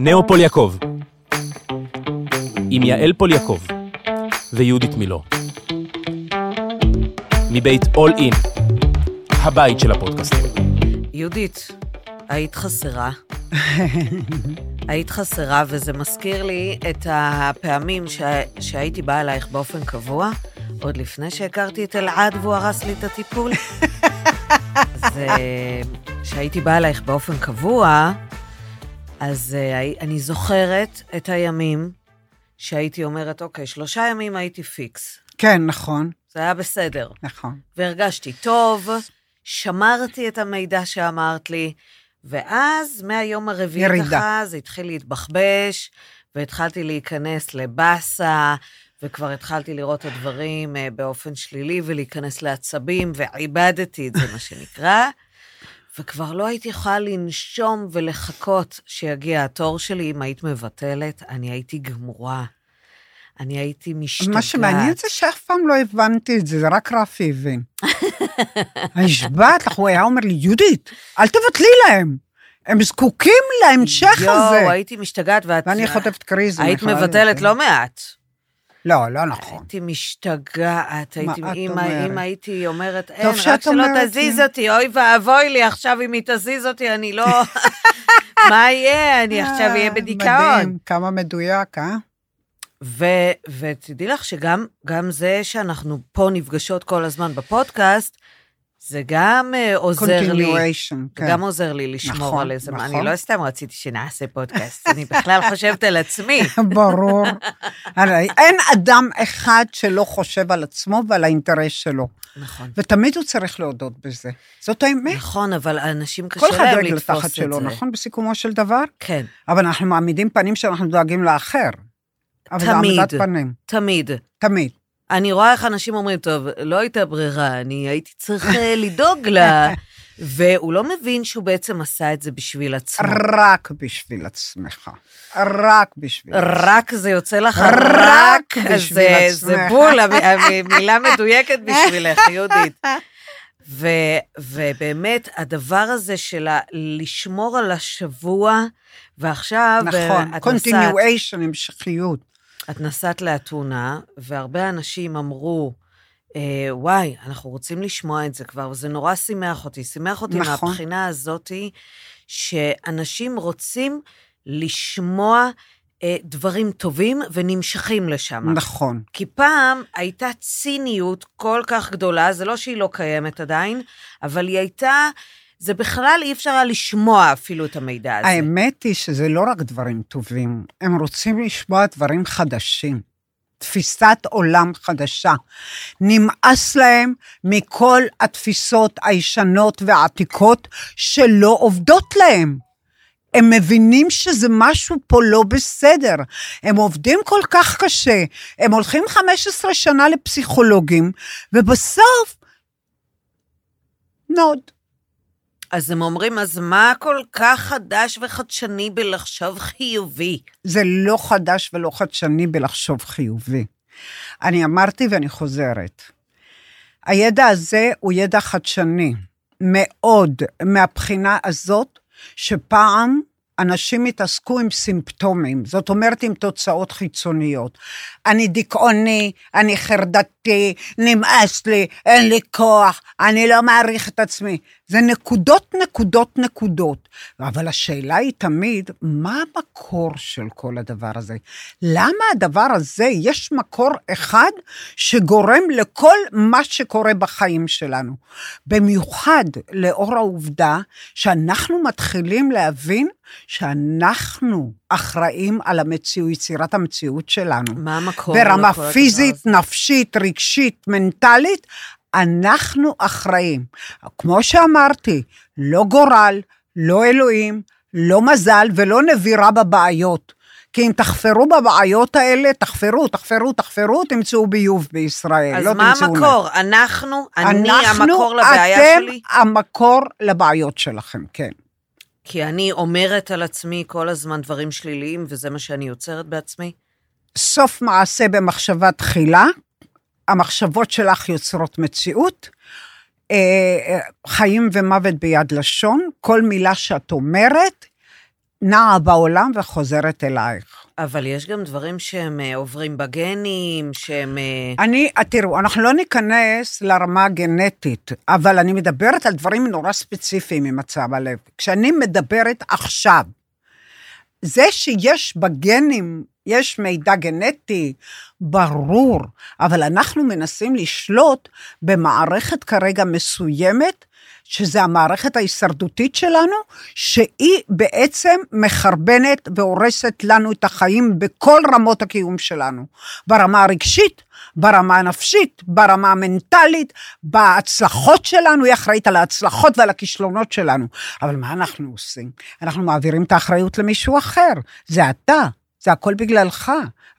נאו פול יעקב, עם יעל פול יעקב ויהודית מילו. מבית All In, הבית של הפודקאסטים. יהודית, היית חסרה. היית חסרה, וזה מזכיר לי את הפעמים ש... שהייתי באה אלייך באופן קבוע, עוד לפני שהכרתי את אלעד והוא הרס לי את הטיפול. זה... שהייתי באה אלייך באופן קבוע, אז uh, אני זוכרת את הימים שהייתי אומרת, אוקיי, שלושה ימים הייתי פיקס. כן, נכון, זה היה בסדר. נכון. והרגשתי טוב, שמרתי את המידע שאמרת לי, ואז מהיום הרביעי. ככה זה התחיל להתבחבש, והתחלתי להיכנס לבאסה, וכבר התחלתי לראות את הדברים אה, באופן שלילי ולהיכנס לעצבים, ועיבדתי את זה, מה שנקרא. וכבר לא הייתי יכולה לנשום ולחכות שיגיע התור שלי. אם היית מבטלת, אני הייתי גמורה. אני הייתי משתגעת. מה שמעניין זה שאף פעם לא הבנתי את זה, זה רק רפי הבין. נשבעת לך, הוא היה אומר לי, יהודית, אל תבטלי להם, הם זקוקים להמשך הזה. יואו, הייתי משתגעת, ואת... ואני חוטפת קריז. היית מבטלת. לא מעט. לא, לא נכון. הייתי משתגעת, הייתי, את אם, אומרת? אם הייתי אומרת, אין, רק שלא תזיז לי. אותי, אוי ואבוי לי, עכשיו אם היא תזיז אותי, אני לא... מה יהיה? אני עכשיו אהיה אה, בדיכאון. מדהים, כמה מדויק, אה? ו- ותדעי לך שגם גם זה שאנחנו פה נפגשות כל הזמן בפודקאסט, זה גם אה, עוזר לי. כן. גם עוזר לי לשמור נכון, על איזה... נכון. אני לא סתם רציתי שנעשה פודקאסט, אני בכלל חושבת על עצמי. ברור. הרי אין אדם אחד שלא חושב על עצמו ועל האינטרס שלו, נכון. ותמיד הוא צריך להודות בזה. זאת האמת. נכון, אבל אנשים כל קשה אחד להם דואג לתפוס לתחת את שלו, זה. נכון? בסיכומו של דבר? כן, אבל אנחנו מעמידים פנים שאנחנו דואגים לאחר. תמיד. תמיד. תמיד. אני רואה איך אנשים אומרים, טוב, לא הייתה ברירה, אני הייתי צריך אה, לדאוג לה. והוא לא מבין שהוא בעצם עשה את זה בשביל עצמו. רק בשביל עצמך. רק בשביל עצמך. רק זה יוצא לך רק בשביל זה, זה עצמך. בול, המ- המילה מדויקת בשבילך, יהודית. ו, ובאמת, הדבר הזה של לשמור על השבוע, ועכשיו נכון, אה, נסעת, continuation, המשכיות. את נסעת לאתונה, והרבה אנשים אמרו, אה, וואי, אנחנו רוצים לשמוע את זה כבר, וזה נורא שימח אותי. שימח אותי נכון. מהבחינה הזאתי, שאנשים רוצים לשמוע אה, דברים טובים ונמשכים לשם. נכון. כי פעם הייתה ציניות כל כך גדולה, זה לא שהיא לא קיימת עדיין, אבל היא הייתה, זה בכלל אי אפשר היה לשמוע אפילו את המידע הזה. האמת היא שזה לא רק דברים טובים, הם רוצים לשמוע דברים חדשים. תפיסת עולם חדשה. נמאס להם מכל התפיסות הישנות והעתיקות שלא עובדות להם. הם מבינים שזה משהו פה לא בסדר. הם עובדים כל כך קשה, הם הולכים 15 שנה לפסיכולוגים, ובסוף, נוד. אז הם אומרים, אז מה כל כך חדש וחדשני בלחשוב חיובי? זה לא חדש ולא חדשני בלחשוב חיובי. אני אמרתי ואני חוזרת. הידע הזה הוא ידע חדשני מאוד, מהבחינה הזאת שפעם אנשים התעסקו עם סימפטומים, זאת אומרת עם תוצאות חיצוניות. אני דיכאוני, אני חרדתי, נמאס לי, אין לי כוח, אני לא מעריך את עצמי. זה נקודות, נקודות, נקודות. אבל השאלה היא תמיד, מה המקור של כל הדבר הזה? למה הדבר הזה, יש מקור אחד שגורם לכל מה שקורה בחיים שלנו? במיוחד לאור העובדה שאנחנו מתחילים להבין שאנחנו אחראים על המציאות, יצירת המציאות שלנו. מה המקור? ברמה לכל הדבר פיזית? נפשית, רגשית, מנטלית, אנחנו אחראים. כמו שאמרתי, לא גורל, לא אלוהים, לא מזל ולא נבירה בבעיות. כי אם תחפרו בבעיות האלה, תחפרו, תחפרו, תחפרו, תמצאו ביוב בישראל. אז לא מה. המקור? אנחנו, אני אנחנו, המקור לבעיה אתם שלי? המקור לבעיות שלכם, כן. כי אני אומרת על עצמי כל הזמן דברים שליליים, וזה מה שאני יוצרת בעצמי? סוף מעשה במחשבה תחילה, המחשבות שלך יוצרות מציאות, אה, חיים ומוות ביד לשון, כל מילה שאת אומרת, נעה בעולם וחוזרת אלייך. אבל יש גם דברים שהם אה, עוברים בגנים, שהם... אה, אני, תראו, אנחנו לא ניכנס לרמה הגנטית, אבל אני מדברת על דברים נורא ספציפיים ממצב הלב. כשאני מדברת עכשיו, זה שיש בגנים, יש מידע גנטי, ברור, אבל אנחנו מנסים לשלוט במערכת כרגע מסוימת, שזה המערכת ההישרדותית שלנו, שהיא בעצם מחרבנת והורסת לנו את החיים בכל רמות הקיום שלנו. ברמה הרגשית, ברמה הנפשית, ברמה המנטלית, בהצלחות שלנו, היא אחראית על ההצלחות ועל הכישלונות שלנו. אבל מה אנחנו עושים? אנחנו מעבירים את האחריות למישהו אחר. זה אתה, זה הכל בגללך,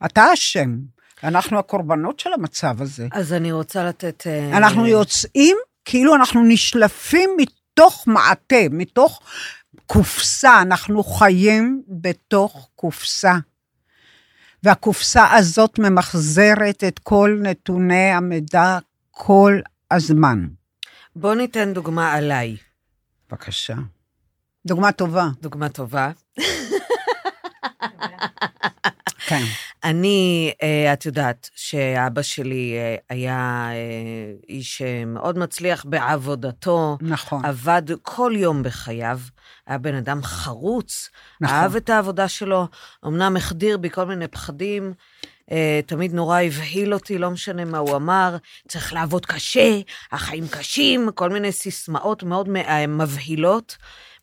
אתה אשם. אנחנו הקורבנות של המצב הזה. אז אני רוצה לתת... אה, אנחנו יוצאים כאילו אנחנו נשלפים מתוך מעטה, מתוך קופסה, אנחנו חיים בתוך קופסה. והקופסה הזאת ממחזרת את כל נתוני המידע כל הזמן. בוא ניתן דוגמה עליי. בבקשה. דוגמה טובה. דוגמה טובה. כן. אני, אה, את יודעת שאבא שלי אה, היה אה, איש מאוד מצליח בעבודתו. נכון. עבד כל יום בחייו, היה בן אדם חרוץ, נכון. אהב את העבודה שלו, אמנם החדיר בי כל מיני פחדים. תמיד נורא הבהיל אותי, לא משנה מה הוא אמר, צריך לעבוד קשה, החיים קשים, כל מיני סיסמאות מאוד מבהילות.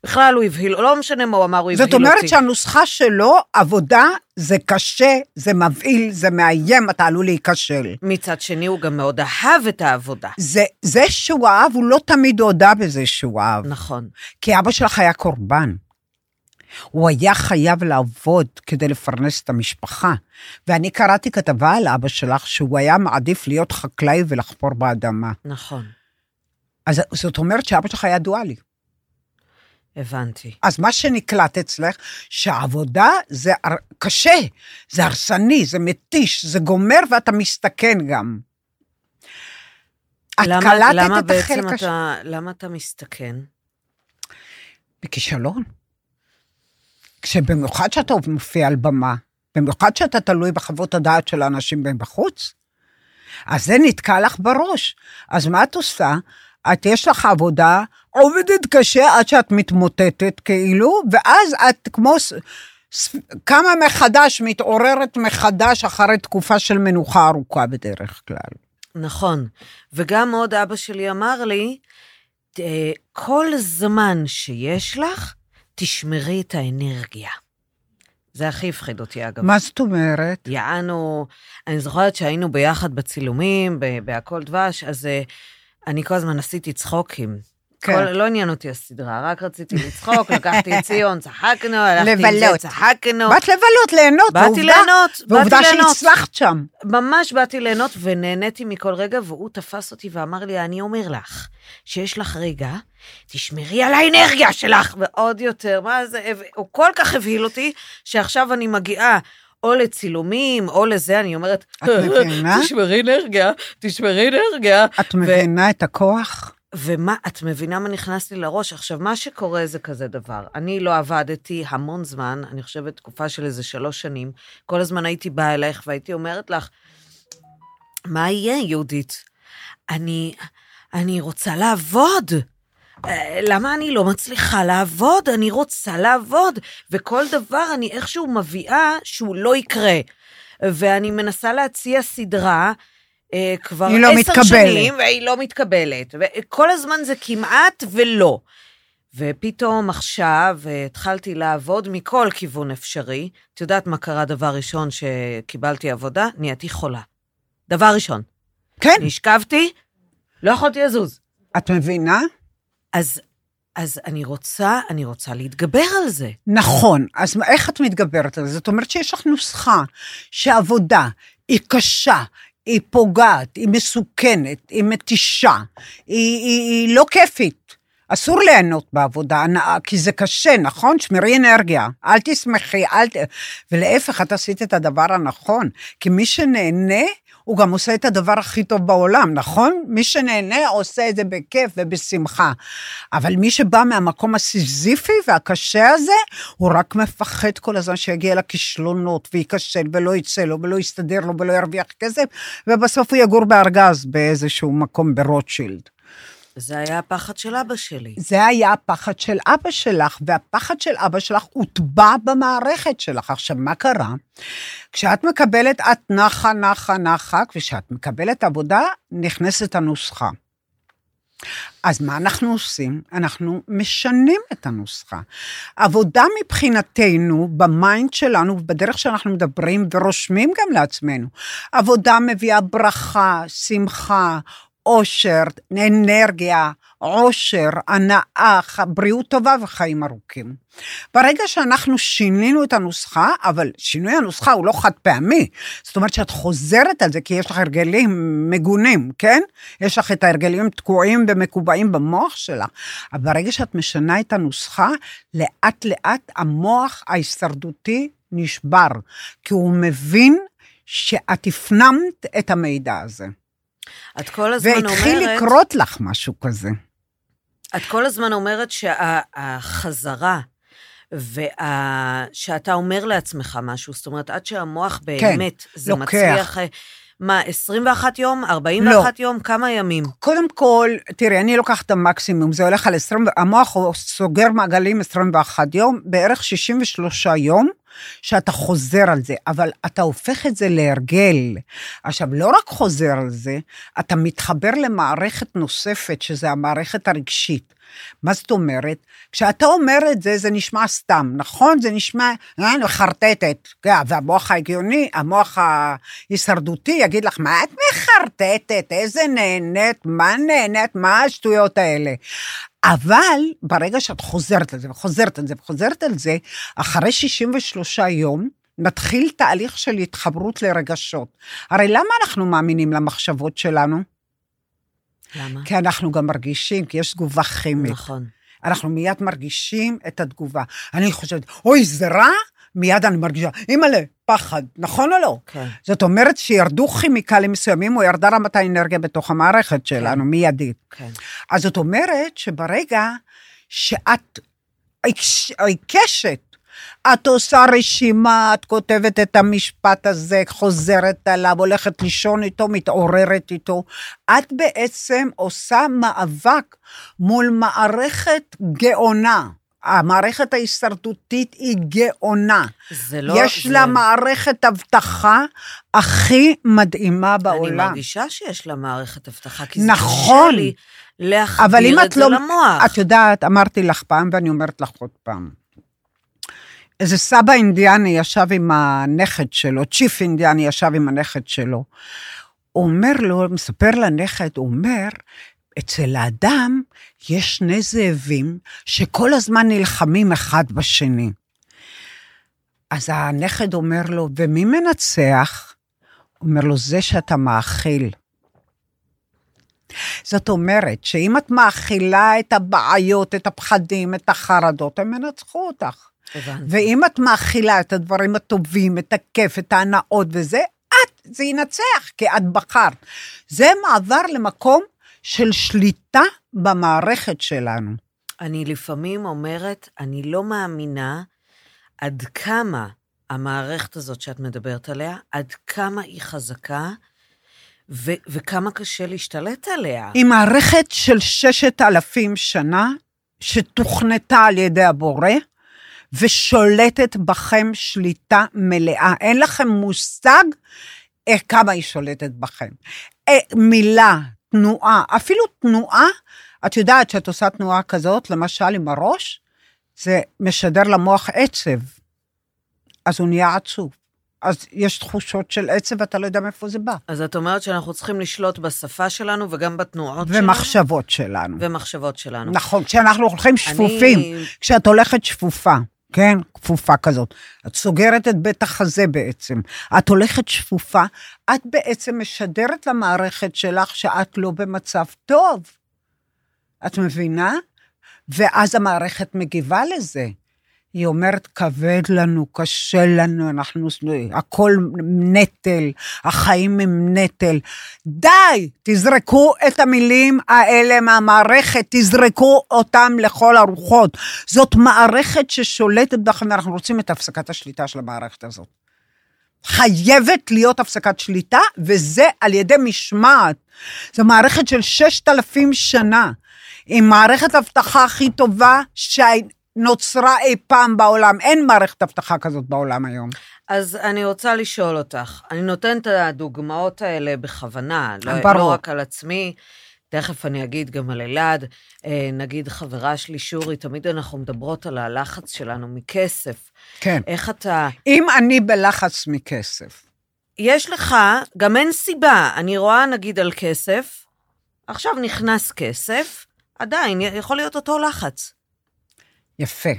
בכלל הוא הבהיל, לא משנה מה הוא אמר, הוא הבהיל אותי. זאת אומרת שהנוסחה שלו, עבודה זה קשה, זה מבהיל, זה מאיים, אתה עלול להיכשל. מצד שני, הוא גם מאוד אהב את העבודה. זה, זה שהוא אהב, הוא לא תמיד הודה בזה שהוא אהב. נכון. כי אבא שלך היה קורבן. הוא היה חייב לעבוד כדי לפרנס את המשפחה. ואני קראתי כתבה על אבא שלך, שהוא היה מעדיף להיות חקלאי ולחפור באדמה. נכון. אז זאת אומרת שאבא שלך היה דואלי. הבנתי. אז מה שנקלט אצלך, שעבודה זה קשה, זה הרסני, זה מתיש, זה גומר ואתה מסתכן גם. את למה, קלטת למה את החלק הש... אתה, למה אתה מסתכן? בכישלון. כשבמיוחד שאתה מופיע על במה, במיוחד שאתה תלוי בחוות הדעת של האנשים בחוץ, אז זה נתקע לך בראש. אז מה את עושה? את יש לך עבודה, עובדת קשה עד שאת מתמוטטת כאילו, ואז את כמו קמה מחדש, מתעוררת מחדש אחרי תקופה של מנוחה ארוכה בדרך כלל. נכון, וגם עוד אבא שלי אמר לי, כל זמן שיש לך, תשמרי את האנרגיה. זה הכי הפחיד אותי, אגב. מה זאת אומרת? יענו, אני זוכרת שהיינו ביחד בצילומים, בהכל דבש, אז אני כל הזמן עשיתי צחוקים. כן. כל, לא עניין אותי הסדרה, רק רציתי לצחוק, לקחתי את ציון, צחקנו, הלכתי לבלות. עם זה, צחקנו. באת לבלות, ליהנות, באתי ועובדה, ליהנות, ועובדה שהצלחת שם. ממש באתי ליהנות ונהניתי מכל רגע, והוא תפס אותי ואמר לי, אני אומר לך, שיש לך רגע, תשמרי על האנרגיה שלך, ועוד יותר, מה זה, הוא כל כך הבהיל אותי, שעכשיו אני מגיעה או לצילומים, או לזה, אני אומרת, את מבינה? תשמרי אנרגיה, תשמרי אנרגיה. את מבינה ו... את הכוח? ומה, את מבינה מה נכנס לי לראש? עכשיו, מה שקורה זה כזה דבר. אני לא עבדתי המון זמן, אני חושבת תקופה של איזה שלוש שנים. כל הזמן הייתי באה אלייך והייתי אומרת לך, מה יהיה, יהודית? אני, אני רוצה לעבוד. אה, למה אני לא מצליחה לעבוד? אני רוצה לעבוד. וכל דבר אני איכשהו מביאה שהוא לא יקרה. ואני מנסה להציע סדרה אה, כבר לא עשר מתקבלת. שנים, והיא לא מתקבלת. וכל הזמן זה כמעט ולא. ופתאום עכשיו אה, התחלתי לעבוד מכל כיוון אפשרי. את יודעת מה קרה דבר ראשון שקיבלתי עבודה? נהייתי חולה. דבר ראשון. כן. נשכבתי, לא יכולתי לזוז. את מבינה? אז, אז אני רוצה, אני רוצה להתגבר על זה. נכון, אז איך את מתגברת על זה? זאת אומרת שיש לך נוסחה שעבודה היא קשה, היא פוגעת, היא מסוכנת, היא מתישה, היא, היא, היא לא כיפית. אסור ליהנות בעבודה, כי זה קשה, נכון? שמרי אנרגיה, אל תשמחי, אל ת... ולהפך, את עשית את הדבר הנכון, כי מי שנהנה, הוא גם עושה את הדבר הכי טוב בעולם, נכון? מי שנהנה עושה את זה בכיף ובשמחה. אבל מי שבא מהמקום הסיזיפי והקשה הזה, הוא רק מפחד כל הזמן שיגיע לכישלונות וייכשל ולא יצא לו ולא יסתדר לו ולא ירוויח כסף, ובסוף הוא יגור בארגז באיזשהו מקום ברוטשילד. זה היה הפחד של אבא שלי. זה היה הפחד של אבא שלך, והפחד של אבא שלך הוטבע במערכת שלך. עכשיו, מה קרה? כשאת מקבלת, את נחה, נחה, נחה, כשאת מקבלת עבודה, נכנסת הנוסחה. אז מה אנחנו עושים? אנחנו משנים את הנוסחה. עבודה מבחינתנו, במיינד שלנו, בדרך שאנחנו מדברים ורושמים גם לעצמנו, עבודה מביאה ברכה, שמחה, אושר, אנרגיה, עושר, הנאה, בריאות טובה וחיים ארוכים. ברגע שאנחנו שינינו את הנוסחה, אבל שינוי הנוסחה הוא לא חד פעמי, זאת אומרת שאת חוזרת על זה כי יש לך הרגלים מגונים, כן? יש לך את ההרגלים תקועים ומקובעים במוח שלך, אבל ברגע שאת משנה את הנוסחה, לאט לאט המוח ההישרדותי נשבר, כי הוא מבין שאת הפנמת את המידע הזה. את כל הזמן אומרת... והתחיל לקרות לך משהו כזה. את כל הזמן אומרת שהחזרה, ושאתה אומר לעצמך משהו, זאת אומרת, עד שהמוח באמת, כן, זה לוקח. מצליח... מה, 21 יום? 41 לא. יום? כמה ימים? קודם כל, תראי, אני לוקחת את המקסימום, זה הולך על 20, המוח סוגר מעגלים 21 יום, בערך 63 יום, שאתה חוזר על זה, אבל אתה הופך את זה להרגל. עכשיו, לא רק חוזר על זה, אתה מתחבר למערכת נוספת, שזה המערכת הרגשית. מה זאת אומרת? כשאתה אומר את זה, זה נשמע סתם, נכון? זה נשמע אה, חרטטת. כן, והמוח ההגיוני, המוח ההישרדותי יגיד לך, מה את מחרטטת? איזה נהנית? מה נהנית? מה השטויות האלה? אבל ברגע שאת חוזרת על זה וחוזרת על זה וחוזרת על זה, אחרי 63 יום, מתחיל תהליך של התחברות לרגשות. הרי למה אנחנו מאמינים למחשבות שלנו? למה? כי אנחנו גם מרגישים, כי יש תגובה כימית. נכון. אנחנו מיד מרגישים את התגובה. אני חושבת, אוי, זה רע? מיד אני מרגישה, אימא'לה, פחד, נכון או לא? כן. זאת אומרת שירדו כימיקלים מסוימים, או ירדה רמת האנרגיה בתוך המערכת שלנו, כן. מיידית. כן. אז זאת אומרת שברגע שאת עיקשת, את עושה רשימה, את כותבת את המשפט הזה, חוזרת עליו, הולכת לישון איתו, מתעוררת איתו. את בעצם עושה מאבק מול מערכת גאונה. המערכת ההישרדותית היא גאונה. זה לא... יש זה... לה מערכת אבטחה הכי מדהימה בעולם. אני מרגישה שיש לה מערכת אבטחה, כי זה נכון. קשה לי להחדיר את זה לא... למוח. את יודעת, אמרתי לך פעם ואני אומרת לך עוד פעם. איזה סבא אינדיאני ישב עם הנכד שלו, צ'יף אינדיאני ישב עם הנכד שלו. הוא אומר לו, מספר לנכד, הוא אומר, אצל האדם יש שני זאבים שכל הזמן נלחמים אחד בשני. אז הנכד אומר לו, ומי מנצח? אומר לו, זה שאתה מאכיל. זאת אומרת, שאם את מאכילה את הבעיות, את הפחדים, את החרדות, הם ינצחו אותך. הבנתי. ואם את מאכילה את הדברים הטובים, את הכיף, את ההנאות וזה, את, זה ינצח, כי את בחרת. זה מעבר למקום של שליטה במערכת שלנו. אני לפעמים אומרת, אני לא מאמינה עד כמה המערכת הזאת שאת מדברת עליה, עד כמה היא חזקה, ו- וכמה קשה להשתלט עליה. היא מערכת של ששת אלפים שנה, שתוכנתה על ידי הבורא, ושולטת בכם שליטה מלאה. אין לכם מושג איך כמה היא שולטת בכם. אה, מילה, תנועה, אפילו תנועה, את יודעת שאת עושה תנועה כזאת, למשל עם הראש, זה משדר למוח עצב, אז הוא נהיה עצוב. אז יש תחושות של עצב, ואתה לא יודע מאיפה זה בא. אז את אומרת שאנחנו צריכים לשלוט בשפה שלנו וגם בתנועות שלנו? ומחשבות שלנו. ומחשבות שלנו. נכון, כשאנחנו הולכים שפופים, אני... כשאת הולכת שפופה, כן? כפופה כזאת. את סוגרת את בית החזה בעצם. את הולכת שפופה, את בעצם משדרת למערכת שלך שאת לא במצב טוב. את מבינה? ואז המערכת מגיבה לזה. היא אומרת, כבד לנו, קשה לנו, אנחנו, הכל נטל, החיים הם נטל. די, תזרקו את המילים האלה מהמערכת, תזרקו אותם לכל הרוחות. זאת מערכת ששולטת בכם, ואנחנו רוצים את הפסקת השליטה של המערכת הזאת. חייבת להיות הפסקת שליטה, וזה על ידי משמעת. זו מערכת של ששת אלפים שנה. עם מערכת אבטחה הכי טובה שנוצרה אי פעם בעולם. אין מערכת אבטחה כזאת בעולם היום. אז אני רוצה לשאול אותך, אני נותנת את הדוגמאות האלה בכוונה, לא. לא רק על עצמי, תכף אני אגיד גם על אלעד, אה, נגיד חברה שלי שורי, תמיד אנחנו מדברות על הלחץ שלנו מכסף. כן. איך אתה, אם אני בלחץ מכסף, יש לך, גם אין סיבה, אני רואה נגיד על כסף, עכשיו נכנס כסף, עדיין יכול להיות אותו לחץ. יפה.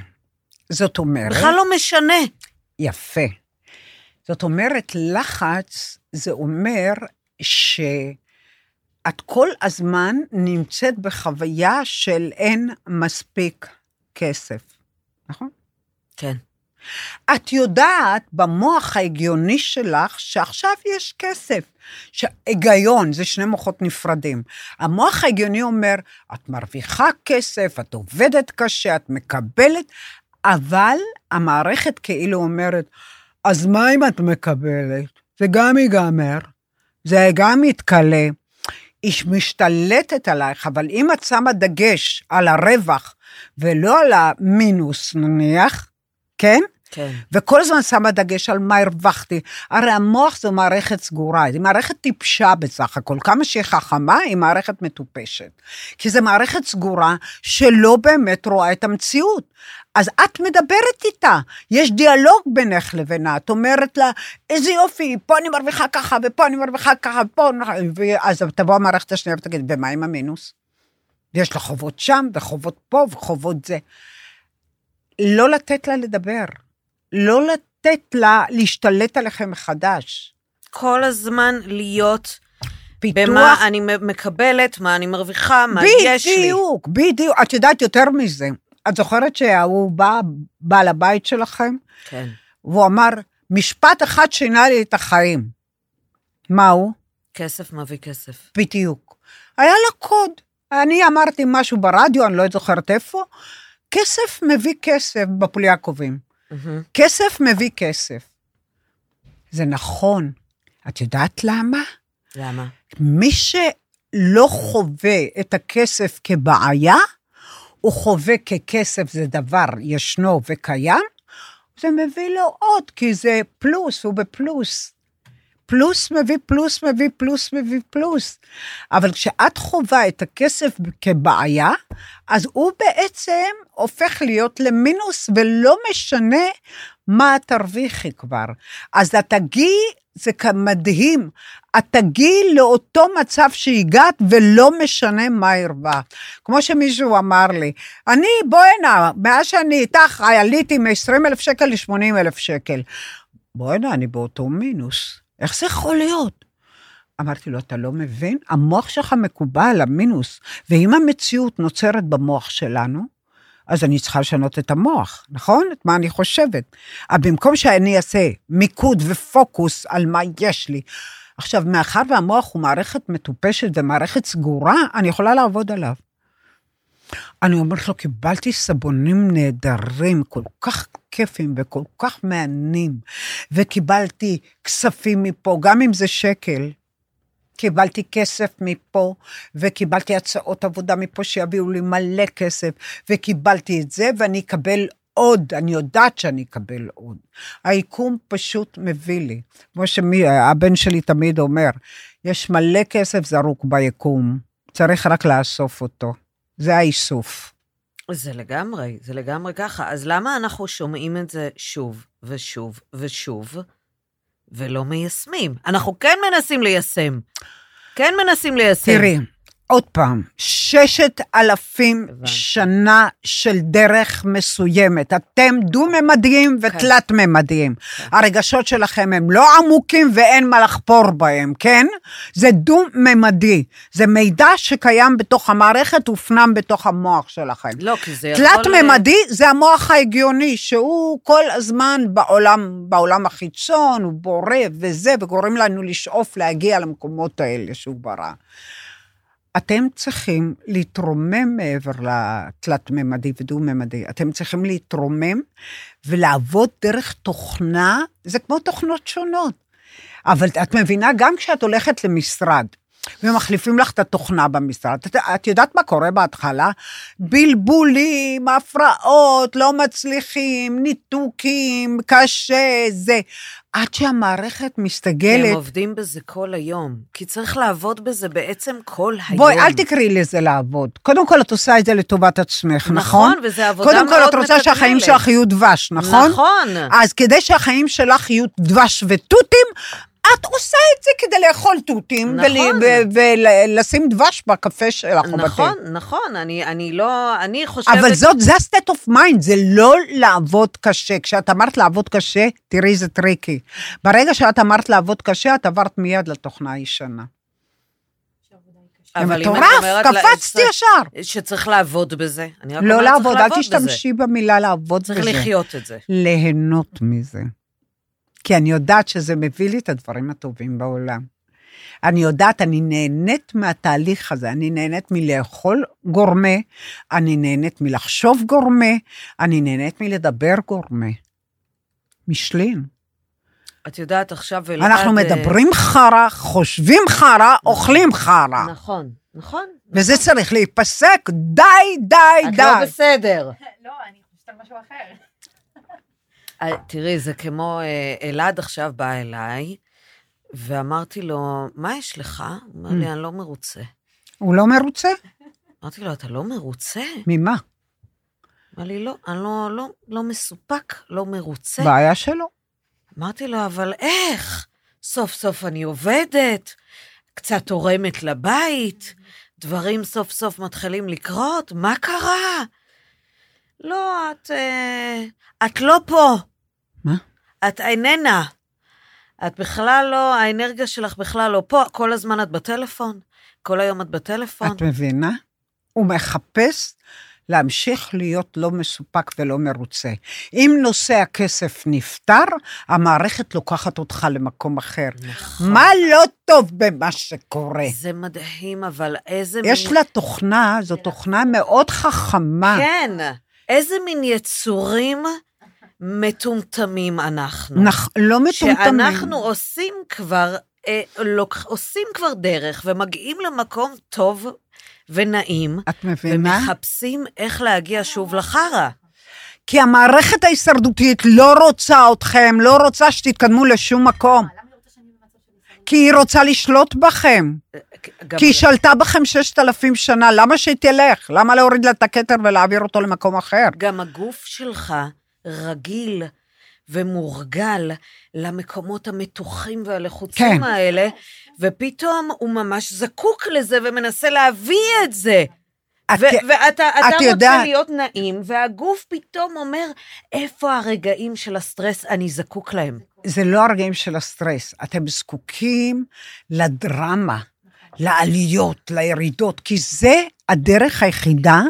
זאת אומרת... בכלל לא משנה. יפה. זאת אומרת, לחץ זה אומר שאת כל הזמן נמצאת בחוויה של אין מספיק כסף, נכון? כן. את יודעת במוח ההגיוני שלך שעכשיו יש כסף. שהיגיון, זה שני מוחות נפרדים. המוח ההגיוני אומר, את מרוויחה כסף, את עובדת קשה, את מקבלת, אבל המערכת כאילו אומרת, אז מה אם את מקבלת? זה גם ייגמר, זה גם יתכלה. היא משתלטת עלייך, אבל אם את שמה דגש על הרווח ולא על המינוס, נניח, כן? כן. וכל הזמן שמה דגש על מה הרווחתי. הרי המוח זו מערכת סגורה, היא מערכת טיפשה בסך הכל. כמה שהיא חכמה, היא מערכת מטופשת. כי זו מערכת סגורה שלא באמת רואה את המציאות. אז את מדברת איתה, יש דיאלוג בינך לבינה, את אומרת לה, איזה יופי, פה אני מרוויחה ככה, ופה אני מרוויחה ככה, ופה, אז תבוא המערכת השנייה ותגיד, ומה עם המינוס? יש לה חובות שם, וחובות פה, וחובות זה. לא לתת לה לדבר, לא לתת לה להשתלט עליכם מחדש. כל הזמן להיות פיתוח... במה אני מקבלת, מה אני מרוויחה, מה יש לי. בדיוק, בדיוק. את יודעת יותר מזה. את זוכרת שההוא בא, בעל הבית שלכם? כן. והוא אמר, משפט אחד שינה לי את החיים. מה הוא? כסף מביא כסף. בדיוק. היה לו קוד. אני אמרתי משהו ברדיו, אני לא זוכרת איפה, כסף מביא כסף בפוליאקובים. מהמם. כסף מביא כסף. זה נכון. את יודעת למה? למה? מי שלא חווה את הכסף כבעיה, הוא חווה ככסף זה דבר ישנו וקיים, זה מביא לו עוד, כי זה פלוס, הוא בפלוס. פלוס מביא פלוס מביא פלוס מביא פלוס. אבל כשאת חווה את הכסף כבעיה, אז הוא בעצם הופך להיות למינוס, ולא משנה מה תרוויחי כבר. אז את תגיעי, זה מדהים, את תגיעי לאותו מצב שהגעת, ולא משנה מה הרווחת. כמו שמישהו אמר לי, אני, בואי הנה, מאז שאני איתך, עליתי מ-20 אלף שקל ל-80 אלף שקל. הנה, אני באותו מינוס. איך זה יכול להיות? אמרתי לו, אתה לא מבין? המוח שלך מקובל, המינוס. ואם המציאות נוצרת במוח שלנו, אז אני צריכה לשנות את המוח, נכון? את מה אני חושבת. אבל במקום שאני אעשה מיקוד ופוקוס על מה יש לי, עכשיו, מאחר והמוח הוא מערכת מטופשת ומערכת סגורה, אני יכולה לעבוד עליו. אני אומרת לו, קיבלתי סבונים נהדרים, כל כך כיפים וכל כך מהנים, וקיבלתי כספים מפה, גם אם זה שקל. קיבלתי כסף מפה, וקיבלתי הצעות עבודה מפה שיביאו לי מלא כסף, וקיבלתי את זה, ואני אקבל עוד, אני יודעת שאני אקבל עוד. היקום פשוט מביא לי. כמו שהבן שלי תמיד אומר, יש מלא כסף זרוק ביקום, צריך רק לאסוף אותו. זה האיסוף. זה לגמרי, זה לגמרי ככה. אז למה אנחנו שומעים את זה שוב ושוב ושוב, ולא מיישמים? אנחנו כן מנסים ליישם. כן מנסים ליישם. תראי, עוד פעם. ששת אלפים. שנה של דרך מסוימת. אתם דו-ממדיים ותלת-ממדיים. הרגשות שלכם הם לא עמוקים ואין מה לחפור בהם, כן? זה דו-ממדי. זה מידע שקיים בתוך המערכת, הופנם בתוך המוח שלכם. לא, כי זה יכול... תלת-ממדי זה המוח ההגיוני, שהוא כל הזמן בעולם, בעולם החיצון, הוא בורא וזה, וגורם לנו לשאוף להגיע למקומות האלה שהוא ברא. אתם צריכים להתרומם מעבר לתלת-ממדי ודו-ממדי. אתם צריכים להתרומם ולעבוד דרך תוכנה, זה כמו תוכנות שונות. אבל את מבינה, גם כשאת הולכת למשרד, ומחליפים לך את התוכנה במשרד. את, את יודעת מה קורה בהתחלה? בלבולים, הפרעות, לא מצליחים, ניתוקים, קשה, זה. עד שהמערכת מסתגלת... הם עובדים בזה כל היום. כי צריך לעבוד בזה בעצם כל היום. בואי, אל תקראי לזה לעבוד. קודם כל, את עושה את זה לטובת עצמך, נכון? נכון, וזו עבודה קודם כל, מאוד את רוצה שהחיים מתגמלת. שלך יהיו דבש, נכון? נכון. אז כדי שהחיים שלך יהיו דבש ותותים, את עושה את זה כדי לאכול תותים, נכון. ולשים דבש בקפה שלך. או בתה. נכון, נכון, אני, אני לא, אני חושבת... אבל זאת, זה ה-state of mind, זה לא לעבוד קשה. כשאת אמרת לעבוד קשה, תראי, זה טריקי. ברגע שאת אמרת לעבוד קשה, את עברת מיד לתוכנה הישנה. אבל מטורף, אומרת לה- קפצתי ישר. שצריך לעבוד בזה. אני רק לא אומרת, צריך לעבוד, אל. תשתמשי במילה לעבוד בזה. צריך לחיות את זה. ליהנות מזה. כי אני יודעת שזה מביא לי את הדברים הטובים בעולם. אני יודעת, אני נהנית מהתהליך הזה, אני נהנית מלאכול גורמה, אני נהנית מלחשוב גורמה, אני נהנית מלדבר גורמה. משלין. את יודעת, עכשיו. אנחנו אה, מדברים חרא, חושבים חרא, אוכלים חרא. נכון, נכון. וזה צריך להיפסק, די, די, את די. לא בסדר. לא, אני חושבת על משהו אחר. אה, תראי, זה כמו, אה, אלעד עכשיו בא אליי, ואמרתי לו, מה יש לך? הוא אומר Mm. לי, אני לא מרוצה. הוא לא מרוצה? אמרתי לו, אתה לא מרוצה? ממה? אמר לי, לא, אני לא, לא, לא מסופק, לא מרוצה. בעיה שלו. אמרתי לו, אבל איך? סוף סוף אני עובדת, קצת תורמת לבית, דברים סוף סוף מתחילים לקרות, מה קרה? לא, את... אה, את לא פה. מה? את איננה. את בכלל לא, האנרגיה שלך בכלל לא פה, כל הזמן את בטלפון, כל היום את בטלפון. את מבינה? הוא מחפש להמשיך להיות לא מסופק ולא מרוצה. אם נושא הכסף נפתר, המערכת לוקחת אותך למקום אחר. נכון. מה לא טוב במה שקורה? זה מדהים, אבל איזה יש מין... לה תוכנה, זו תוכנה מאוד חכמה. כן, איזה מין יצורים מטומטמים אנחנו. נכ... לא מטומטמים. שאנחנו עושים כבר, אה, לוק... עושים כבר דרך ומגיעים למקום טוב ונעים, את מבינה? ומחפשים איך להגיע שוב לחרא. כי המערכת ההישרדותית לא רוצה אתכם, לא רוצה שתתקדמו לשום מקום. למה היא רוצה שאני במצב של הישרדות? כי היא רוצה לשלוט בכם. כי היא שלטה בכם ששת אלפים שנה, למה שהיא תלך? למה להוריד לה את הכתר ולהעביר אותו למקום אחר? גם הגוף שלך רגיל ומורגל למקומות המתוחים והלחוצים כן. האלה, ופתאום הוא ממש זקוק לזה ומנסה להביא את זה. את- ו- ואתה אתה רוצה יודעת- להיות נעים, והגוף פתאום אומר, איפה הרגעים של הסטרס אני זקוק להם? זה לא הרגעים של הסטרס, אתם זקוקים לדרמה, לעליות, לירידות, כי זה הדרך היחידה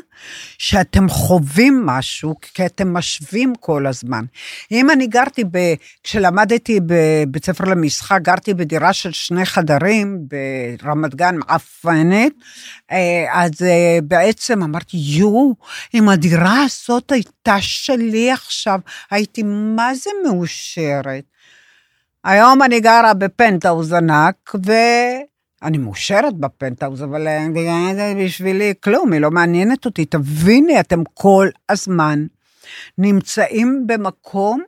שאתם חווים משהו, כי אתם משווים כל הזמן. אם אני גרתי, ב, כשלמדתי בבית ספר למשחק, גרתי בדירה של שני חדרים ברמת גן מעפנת, אה, אז אה, בעצם אמרתי, יואו, אם הדירה הזאת הייתה שלי עכשיו, הייתי מה זה מאושרת. היום אני גרה בפנטהאוז ענק, ואני מאושרת בפנטהאוז, אבל אה, בשבילי כלום, היא לא מעניינת אותי. תביני, אתם כל הזמן נמצאים במקום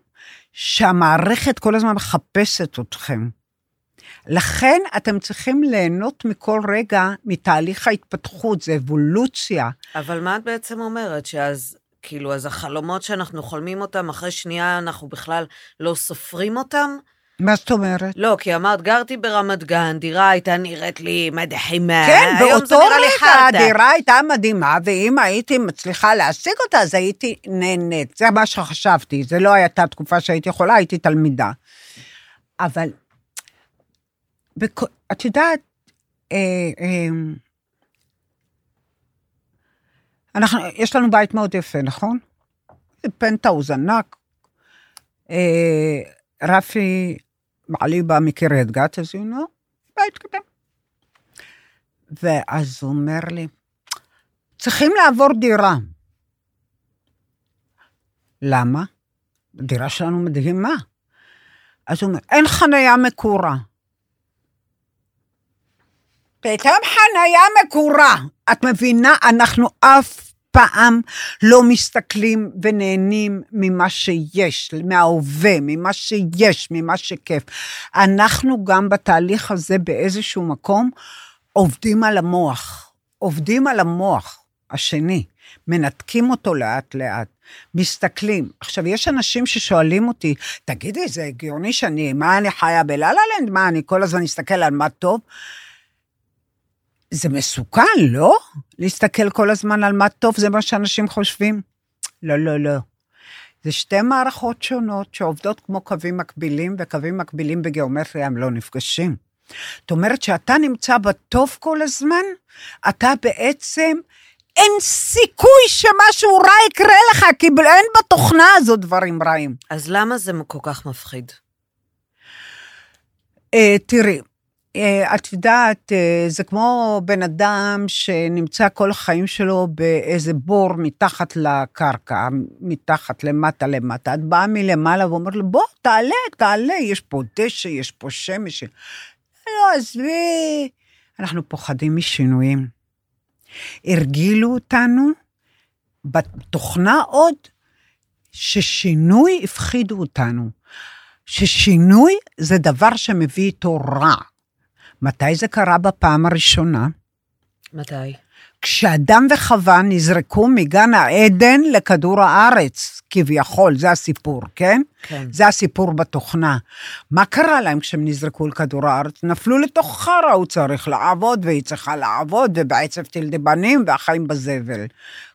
שהמערכת כל הזמן מחפשת אתכם. לכן אתם צריכים ליהנות מכל רגע מתהליך ההתפתחות, זה אבולוציה. אבל מה את בעצם אומרת? שאז, כאילו, אז החלומות שאנחנו חולמים אותם, אחרי שנייה אנחנו בכלל לא סופרים אותם? מה זאת אומרת? לא, כי אמרת, גרתי ברמת גן, דירה הייתה נראית לי מדהימה. כן, באותו רגע. הדירה הייתה מדהימה, ואם הייתי מצליחה להשיג אותה, אז הייתי נהנית. זה מה שחשבתי. זה לא הייתה תקופה שהייתי יכולה, הייתי תלמידה. אבל, בכ... את יודעת, אה, אה, אנחנו, יש לנו בית מאוד יפה, נכון? זה פנטהאוז ענק. אה, רפי, בעלי בא מקריית גת, אז הוא know, בית קטן. ואז הוא אומר לי, צריכים לעבור דירה. למה? הדירה שלנו מדהימה. אז הוא אומר, אין חניה מקורה. פתאום חניה מקורה. את מבינה? אנחנו אף פעם לא מסתכלים ונהנים ממה שיש, מההווה, ממה שיש, ממה שכיף. אנחנו גם בתהליך הזה באיזשהו מקום עובדים על המוח. עובדים על המוח השני, מנתקים אותו לאט-לאט, מסתכלים. עכשיו, יש אנשים ששואלים אותי, תגידי, זה הגיוני שאני, מה אני חיה בלה-לה-לנד? מה, אני כל הזמן אסתכל על מה טוב? זה מסוכן, לא? להסתכל כל הזמן על מה טוב, זה מה שאנשים חושבים? לא, לא, לא. זה שתי מערכות שונות שעובדות כמו קווים מקבילים, וקווים מקבילים בגיאומטריה הם לא נפגשים. זאת אומרת שאתה נמצא בטוב כל הזמן, אתה בעצם, אין סיכוי שמשהו רע יקרה לך, כי אין בתוכנה הזאת דברים רעים. אז למה זה כל כך מפחיד? אה, תראי, את יודעת, אה, זה כמו בן אדם שנמצא כל החיים שלו באיזה בור מתחת לקרקע, מתחת למטה למטה. את באה מלמעלה ואומרת לו, בוא, תעלה, תעלה, יש פה דשא, יש פה שמש. לא, עזבי. אנחנו פוחדים משינויים. הרגילו אותנו בתוכנה עוד, ששינוי הפחידו אותנו. ששינוי זה דבר שמביא איתו רע. מתי זה קרה בפעם הראשונה? מתי? כשאדם וחווה נזרקו מגן העדן לכדור הארץ, כביכול, זה הסיפור, כן? כן. זה הסיפור בתוכנה. מה קרה להם כשהם נזרקו לכדור הארץ? נפלו לתוך חרא, הוא צריך לעבוד, והיא צריכה לעבוד, ובעצב תלדי בנים, והחיים בזבל.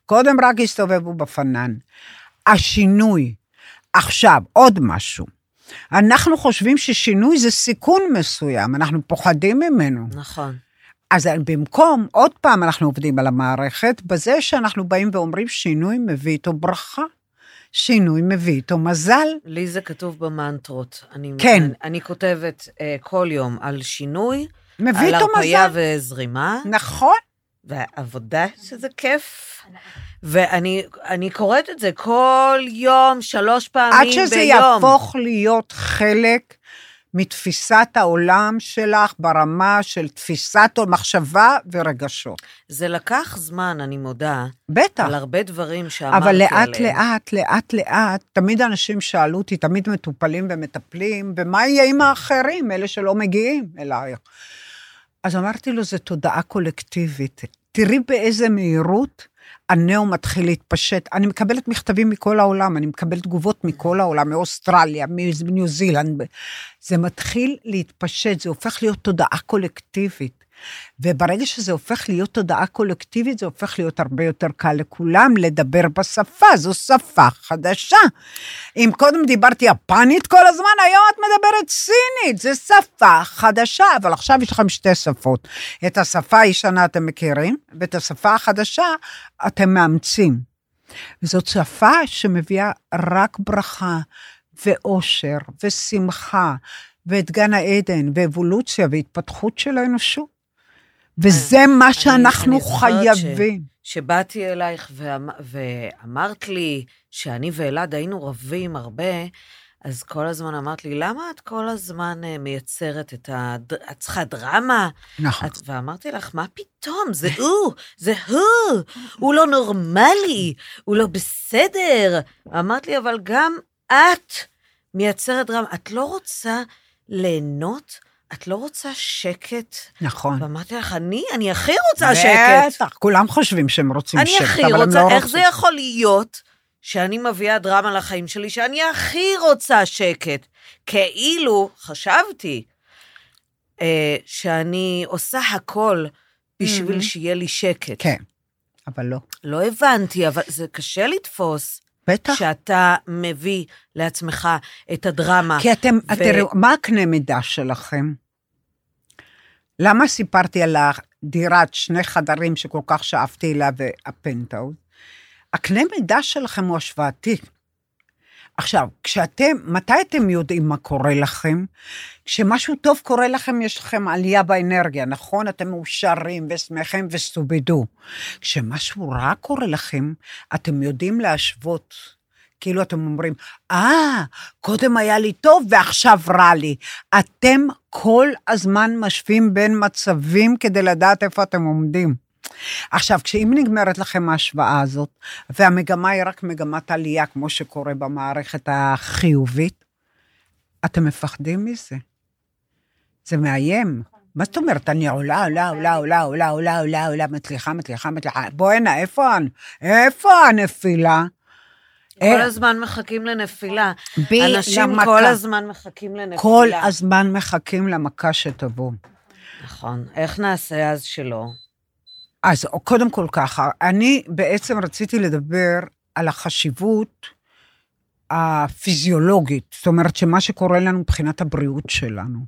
קודם רק הסתובבו בפנן. השינוי. עכשיו, עוד משהו. אנחנו חושבים ששינוי זה סיכון מסוים, אנחנו פוחדים ממנו. נכון. אז במקום, עוד פעם אנחנו עובדים על המערכת, בזה שאנחנו באים ואומרים שינוי מביא איתו ברכה, שינוי מביא איתו מזל. לי זה כתוב במנטרות. אני, כן. אני, אני כותבת אה, כל יום על שינוי, מביא על איתו הרפאיה מזל. וזרימה, נכון, ועבודה שזה כיף. ואני אני קוראת את זה כל יום, שלוש פעמים עד ביום. שזה יהפוך להיות חלק מתפיסת העולם שלך ברמה של תפיסת מחשבה ורגשות. זה לקח זמן, אני מודה, בטח. על הרבה דברים שאמרתי אבל לאט עליהם. לאט, לאט לאט, תמיד אנשים שאלו אותי, תמיד מטופלים ומטפלים, ומה יהיה עם האחרים, אלה שלא מגיעים אלייך? אז אמרתי לו, זו תודעה קולקטיבית. תראי באיזה מהירות הנאו מתחיל להתפשט. אני מקבלת מכתבים מכל העולם, אני מקבלת תגובות מכל העולם, מאוסטרליה, מניו זילנד. זה מתחיל להתפשט, זה הופך להיות תודעה קולקטיבית. וברגע שזה הופך להיות תודעה קולקטיבית, זה הופך להיות הרבה יותר קל לכולם לדבר בשפה, זו שפה חדשה. אם קודם דיברתי יפנית כל הזמן, היום את מדברת סינית, זו שפה חדשה, אבל עכשיו יש לכם שתי שפות. את השפה הישנה אתם מכירים, ואת השפה החדשה אתם מאמצים. וזאת שפה שמביאה רק ברכה ואושר ושמחה ואת גן העדן ואבולוציה והתפתחות של האנושות. וזה מה שאנחנו אני חייבים. שבאתי אלייך ואמ... ואמרת לי שאני ואלעד היינו רבים הרבה, אז כל הזמן אמרת לי, למה את כל הזמן אה, מייצרת את ה... את צריכה דרמה? נכון. את... ואמרתי לך, מה פתאום? זה הוא, זה הוא, הוא לא נורמלי, הוא לא בסדר. אמרת לי, אבל גם את מייצרת דרמה. את לא רוצה ליהנות? את לא רוצה שקט? נכון. ואמרתי לך, אני, אני הכי רוצה שקט. בטח, כולם חושבים שהם רוצים אני שקט, הכי אבל הם רוצה, לא איך זה רוצים. יכול להיות שאני מביאה דרמה לחיים שלי, שאני הכי רוצה שקט? כאילו, חשבתי, אה, שאני עושה הכל בשביל Mhm. שיהיה לי שקט. כן, אבל לא. לא הבנתי, אבל זה קשה לתפוס. בטח. שאתה מביא לעצמך את הדרמה. כי אתם, ו- תראו, מה הקנה מידה שלכם? למה סיפרתי על הדירת שני חדרים שכל כך שאפתי אליה והפנטהאוז? הקנה מידה שלכם הוא השוואתי. עכשיו, כשאתם, מתי אתם יודעים מה קורה לכם? כשמשהו טוב קורה לכם, יש לכם עלייה באנרגיה, נכון? אתם מאושרים ושמחים וסטובידו. כשמשהו רע קורה לכם, אתם יודעים להשוות. כאילו אתם אומרים, אה, קודם היה לי טוב ועכשיו רע לי. אתם כל הזמן משווים בין מצבים כדי לדעת איפה אתם עומדים. עכשיו, כשאם נגמרת לכם ההשוואה הזאת, והמגמה היא רק מגמת עלייה, כמו שקורה במערכת החיובית, אתם מפחדים מזה. זה מאיים. מה זאת אומרת? אני עולה, עולה, עולה, עולה, עולה, עולה, עולה, עולה, מצליחה, מצליחה, מצליחה. בואנה, איפה, הנ- איפה הנפילה? כל אה, הזמן מחכים לנפילה. אנשים למכה. כל הזמן מחכים לנפילה. כל הזמן מחכים למכה שתבוא. נכון. איך נעשה אז שלא? אז קודם כל ככה, אני בעצם רציתי לדבר על החשיבות הפיזיולוגית, זאת אומרת שמה שקורה לנו מבחינת הבריאות שלנו.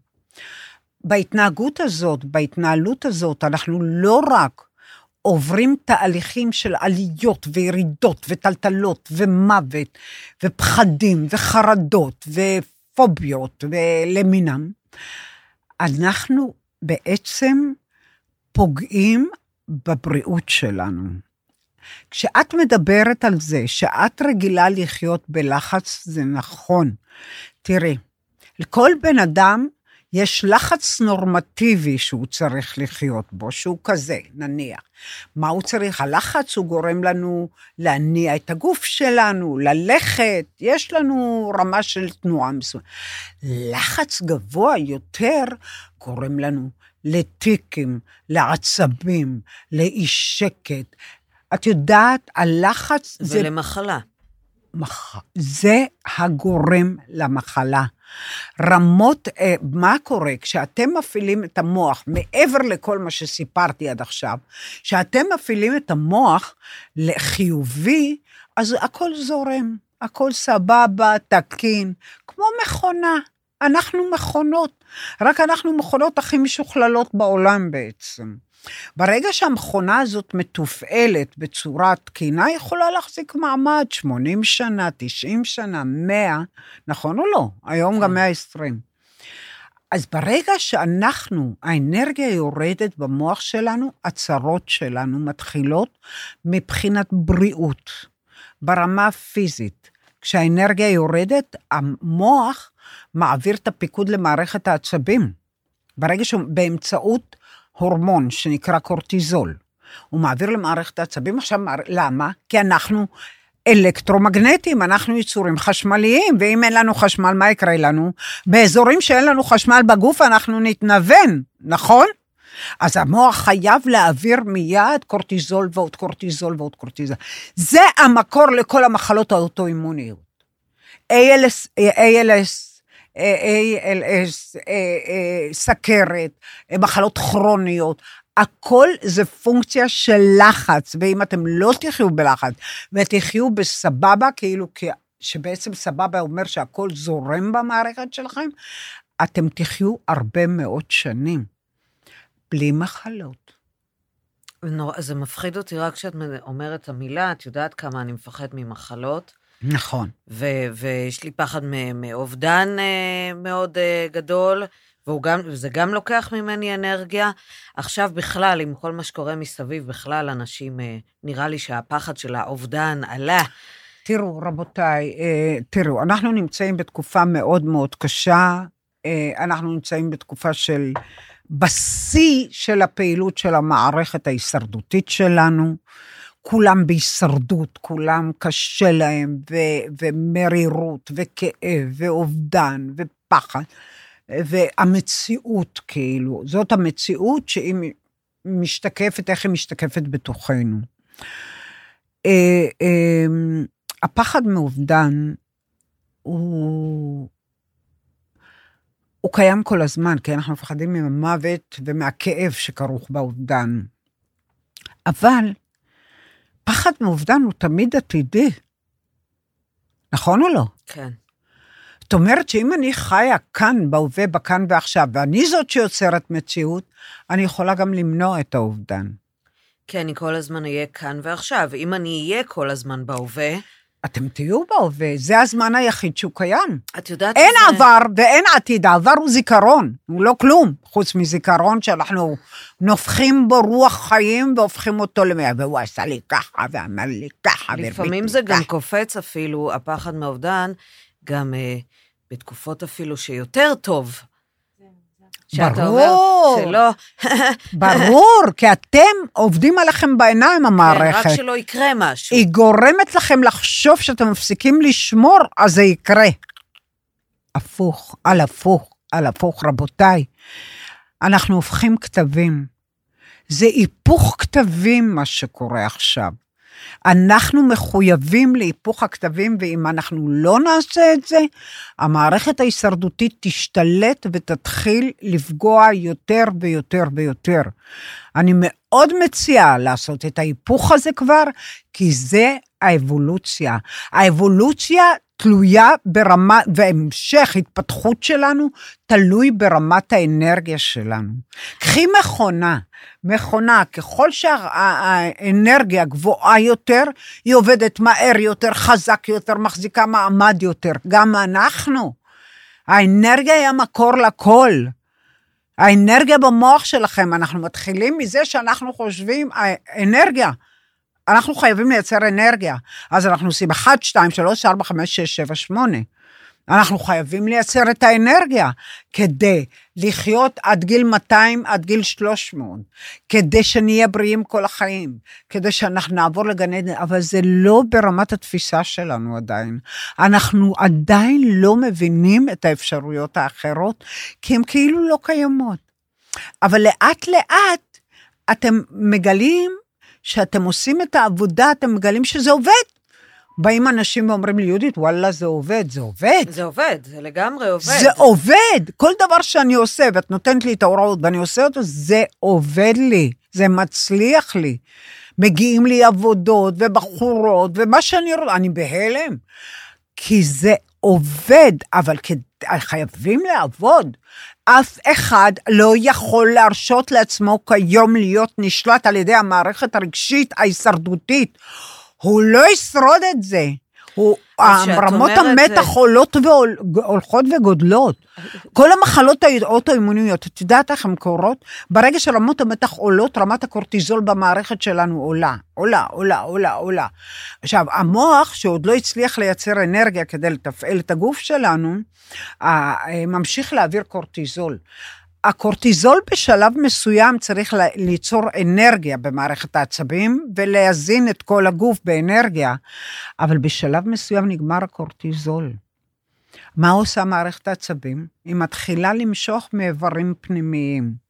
בהתנהגות הזאת, בהתנהלות הזאת, אנחנו לא רק עוברים תהליכים של עליות וירידות וטלטלות ומוות ופחדים וחרדות ופוביות ולמינם, אנחנו בעצם פוגעים בבריאות שלנו. כשאת מדברת על זה שאת רגילה לחיות בלחץ, זה נכון. תראי, לכל בן אדם יש לחץ נורמטיבי שהוא צריך לחיות בו, שהוא כזה, נניח. מה הוא צריך? הלחץ הוא גורם לנו להניע את הגוף שלנו, ללכת, יש לנו רמה של תנועה מסוימת. לחץ גבוה יותר גורם לנו לטיקים, לעצבים, לאי שקט. את יודעת, הלחץ זה ולמחלה. מח... זה הגורם למחלה. רמות, אה, מה קורה כשאתם מפעילים את המוח, מעבר לכל מה שסיפרתי עד עכשיו, כשאתם מפעילים את המוח לחיובי, אז הכל זורם, הכל סבבה, תקין, כמו מכונה. אנחנו מכונות, רק אנחנו מכונות הכי משוכללות בעולם בעצם. ברגע שהמכונה הזאת מתופעלת בצורה תקינה, היא יכולה להחזיק מעמד 80 שנה, 90 שנה, 100, נכון או לא? היום גם 120. אז ברגע שאנחנו, האנרגיה יורדת במוח שלנו, הצרות שלנו מתחילות מבחינת בריאות, ברמה הפיזית. כשהאנרגיה יורדת, המוח מעביר את הפיקוד למערכת העצבים. ברגע שהוא, באמצעות הורמון שנקרא קורטיזול. הוא מעביר למערכת העצבים. עכשיו, למה? כי אנחנו אלקטרומגנטים, אנחנו יצורים חשמליים, ואם אין לנו חשמל, מה יקרה לנו? באזורים שאין לנו חשמל בגוף, אנחנו נתנוון, נכון? אז המוח חייב להעביר מיד קורטיזול ועוד קורטיזול ועוד קורטיזול. זה המקור לכל המחלות האוטואימוניות. ALS, ALS, ALS, סכרת, מחלות כרוניות, הכל זה פונקציה של לחץ, ואם אתם לא תחיו בלחץ ותחיו בסבבה, כאילו שבעצם סבבה אומר שהכל זורם במערכת שלכם, אתם תחיו הרבה מאוד שנים, בלי מחלות. זה מפחיד אותי רק כשאת אומרת את המילה, את יודעת כמה אני מפחד ממחלות. נכון. ו- ויש לי פחד מאובדן uh, מאוד uh, גדול, גם, וזה גם לוקח ממני אנרגיה. עכשיו בכלל, עם כל מה שקורה מסביב, בכלל אנשים, uh, נראה לי שהפחד של האובדן עלה. תראו, רבותיי, תראו, אנחנו נמצאים בתקופה מאוד מאוד קשה, אנחנו נמצאים בתקופה של, בשיא של הפעילות של המערכת ההישרדותית שלנו. כולם בהישרדות, כולם קשה להם, ו- ומרירות, וכאב, ואובדן, ופחד, והמציאות, כאילו, זאת המציאות שהיא משתקפת, איך היא משתקפת בתוכנו. אה, אה, הפחד מאובדן הוא הוא קיים כל הזמן, כי אנחנו מפחדים מהמוות ומהכאב שכרוך באובדן. אבל פחד מאובדן הוא תמיד עתידי. נכון או לא? כן. זאת אומרת שאם אני חיה כאן, בהווה, בכאן ועכשיו, ואני זאת שיוצרת מציאות, אני יכולה גם למנוע את האובדן. כי אני כל הזמן אהיה כאן ועכשיו. אם אני אהיה כל הזמן בהווה, אתם תהיו בהווה, זה הזמן היחיד שהוא קיים. את יודעת אין שזה- עבר ואין עתיד, העבר הוא זיכרון, הוא לא כלום, חוץ מזיכרון שאנחנו נופחים בו רוח חיים והופכים אותו למאה, והוא עשה לי ככה ואמר לי ככה, לפעמים זה לי גם ככה. קופץ אפילו, הפחד מאובדן, גם אה, בתקופות אפילו שיותר טוב. שאתה אומר ברור. שלא, ברור, כי אתם עובדים עליכם בעיניים, כן, המערכת. רק שלא יקרה משהו. היא גורמת לכם לחשוב שאתם מפסיקים לשמור, אז זה יקרה. הפוך, על הפוך, על הפוך, רבותיי. אנחנו הופכים כתבים. זה היפוך כתבים, מה שקורה עכשיו. אנחנו מחויבים להיפוך הכתבים, ואם אנחנו לא נעשה את זה, המערכת ההישרדותית תשתלט ותתחיל לפגוע יותר ויותר ויותר. אני מאוד מציעה לעשות את ההיפוך הזה כבר, כי זה האבולוציה. האבולוציה תלויה ברמה, והמשך התפתחות שלנו תלוי ברמת האנרגיה שלנו. קחי מכונה, מכונה, ככל שהאנרגיה גבוהה יותר, היא עובדת מהר יותר, חזק יותר, מחזיקה מעמד יותר. גם אנחנו. האנרגיה היא המקור לכל. האנרגיה במוח שלכם, אנחנו מתחילים מזה שאנחנו חושבים, האנרגיה, אנחנו חייבים לייצר אנרגיה. אז אנחנו עושים 1, 2, 3, 4, 5, 6, 7, 8. אנחנו חייבים לייצר את האנרגיה כדי לחיות עד גיל 200, עד גיל 300, כדי שנהיה בריאים כל החיים, כדי שאנחנו נעבור לגן עדן, אבל זה לא ברמת התפיסה שלנו עדיין. אנחנו עדיין לא מבינים את האפשרויות האחרות, כי הן כאילו לא קיימות. אבל לאט לאט אתם מגלים שאתם עושים את העבודה, אתם מגלים שזה עובד. באים אנשים ואומרים לי, יהודית, וואלה, זה עובד, זה עובד. זה עובד, זה לגמרי עובד. זה עובד. כל דבר שאני עושה, ואת נותנת לי את ההוראות ואני עושה אותו, זה עובד לי, זה מצליח לי. מגיעים לי עבודות ובחורות, ומה שאני רואה, אני בהלם. כי זה עובד, אבל כד... חייבים לעבוד. אף אחד לא יכול להרשות לעצמו כיום להיות נשלט על ידי המערכת הרגשית ההישרדותית. הוא לא ישרוד את זה. הוא, רמות המתח זה- עולות והולכות וגודלות. כל המחלות האוטואימוניות, את יודעת איך הן קורות? ברגע שרמות המתח עולות, רמת הקורטיזול במערכת שלנו עולה, עולה, עולה, עולה, עולה. עכשיו, המוח, שעוד לא הצליח לייצר אנרגיה כדי לתפעל את הגוף שלנו, אה, ממשיך להעביר קורטיזול. הקורטיזול בשלב מסוים צריך ליצור אנרגיה במערכת העצבים ולהזין את כל הגוף באנרגיה, אבל בשלב מסוים נגמר הקורטיזול. מה עושה מערכת העצבים? היא מתחילה למשוך מאיברים פנימיים.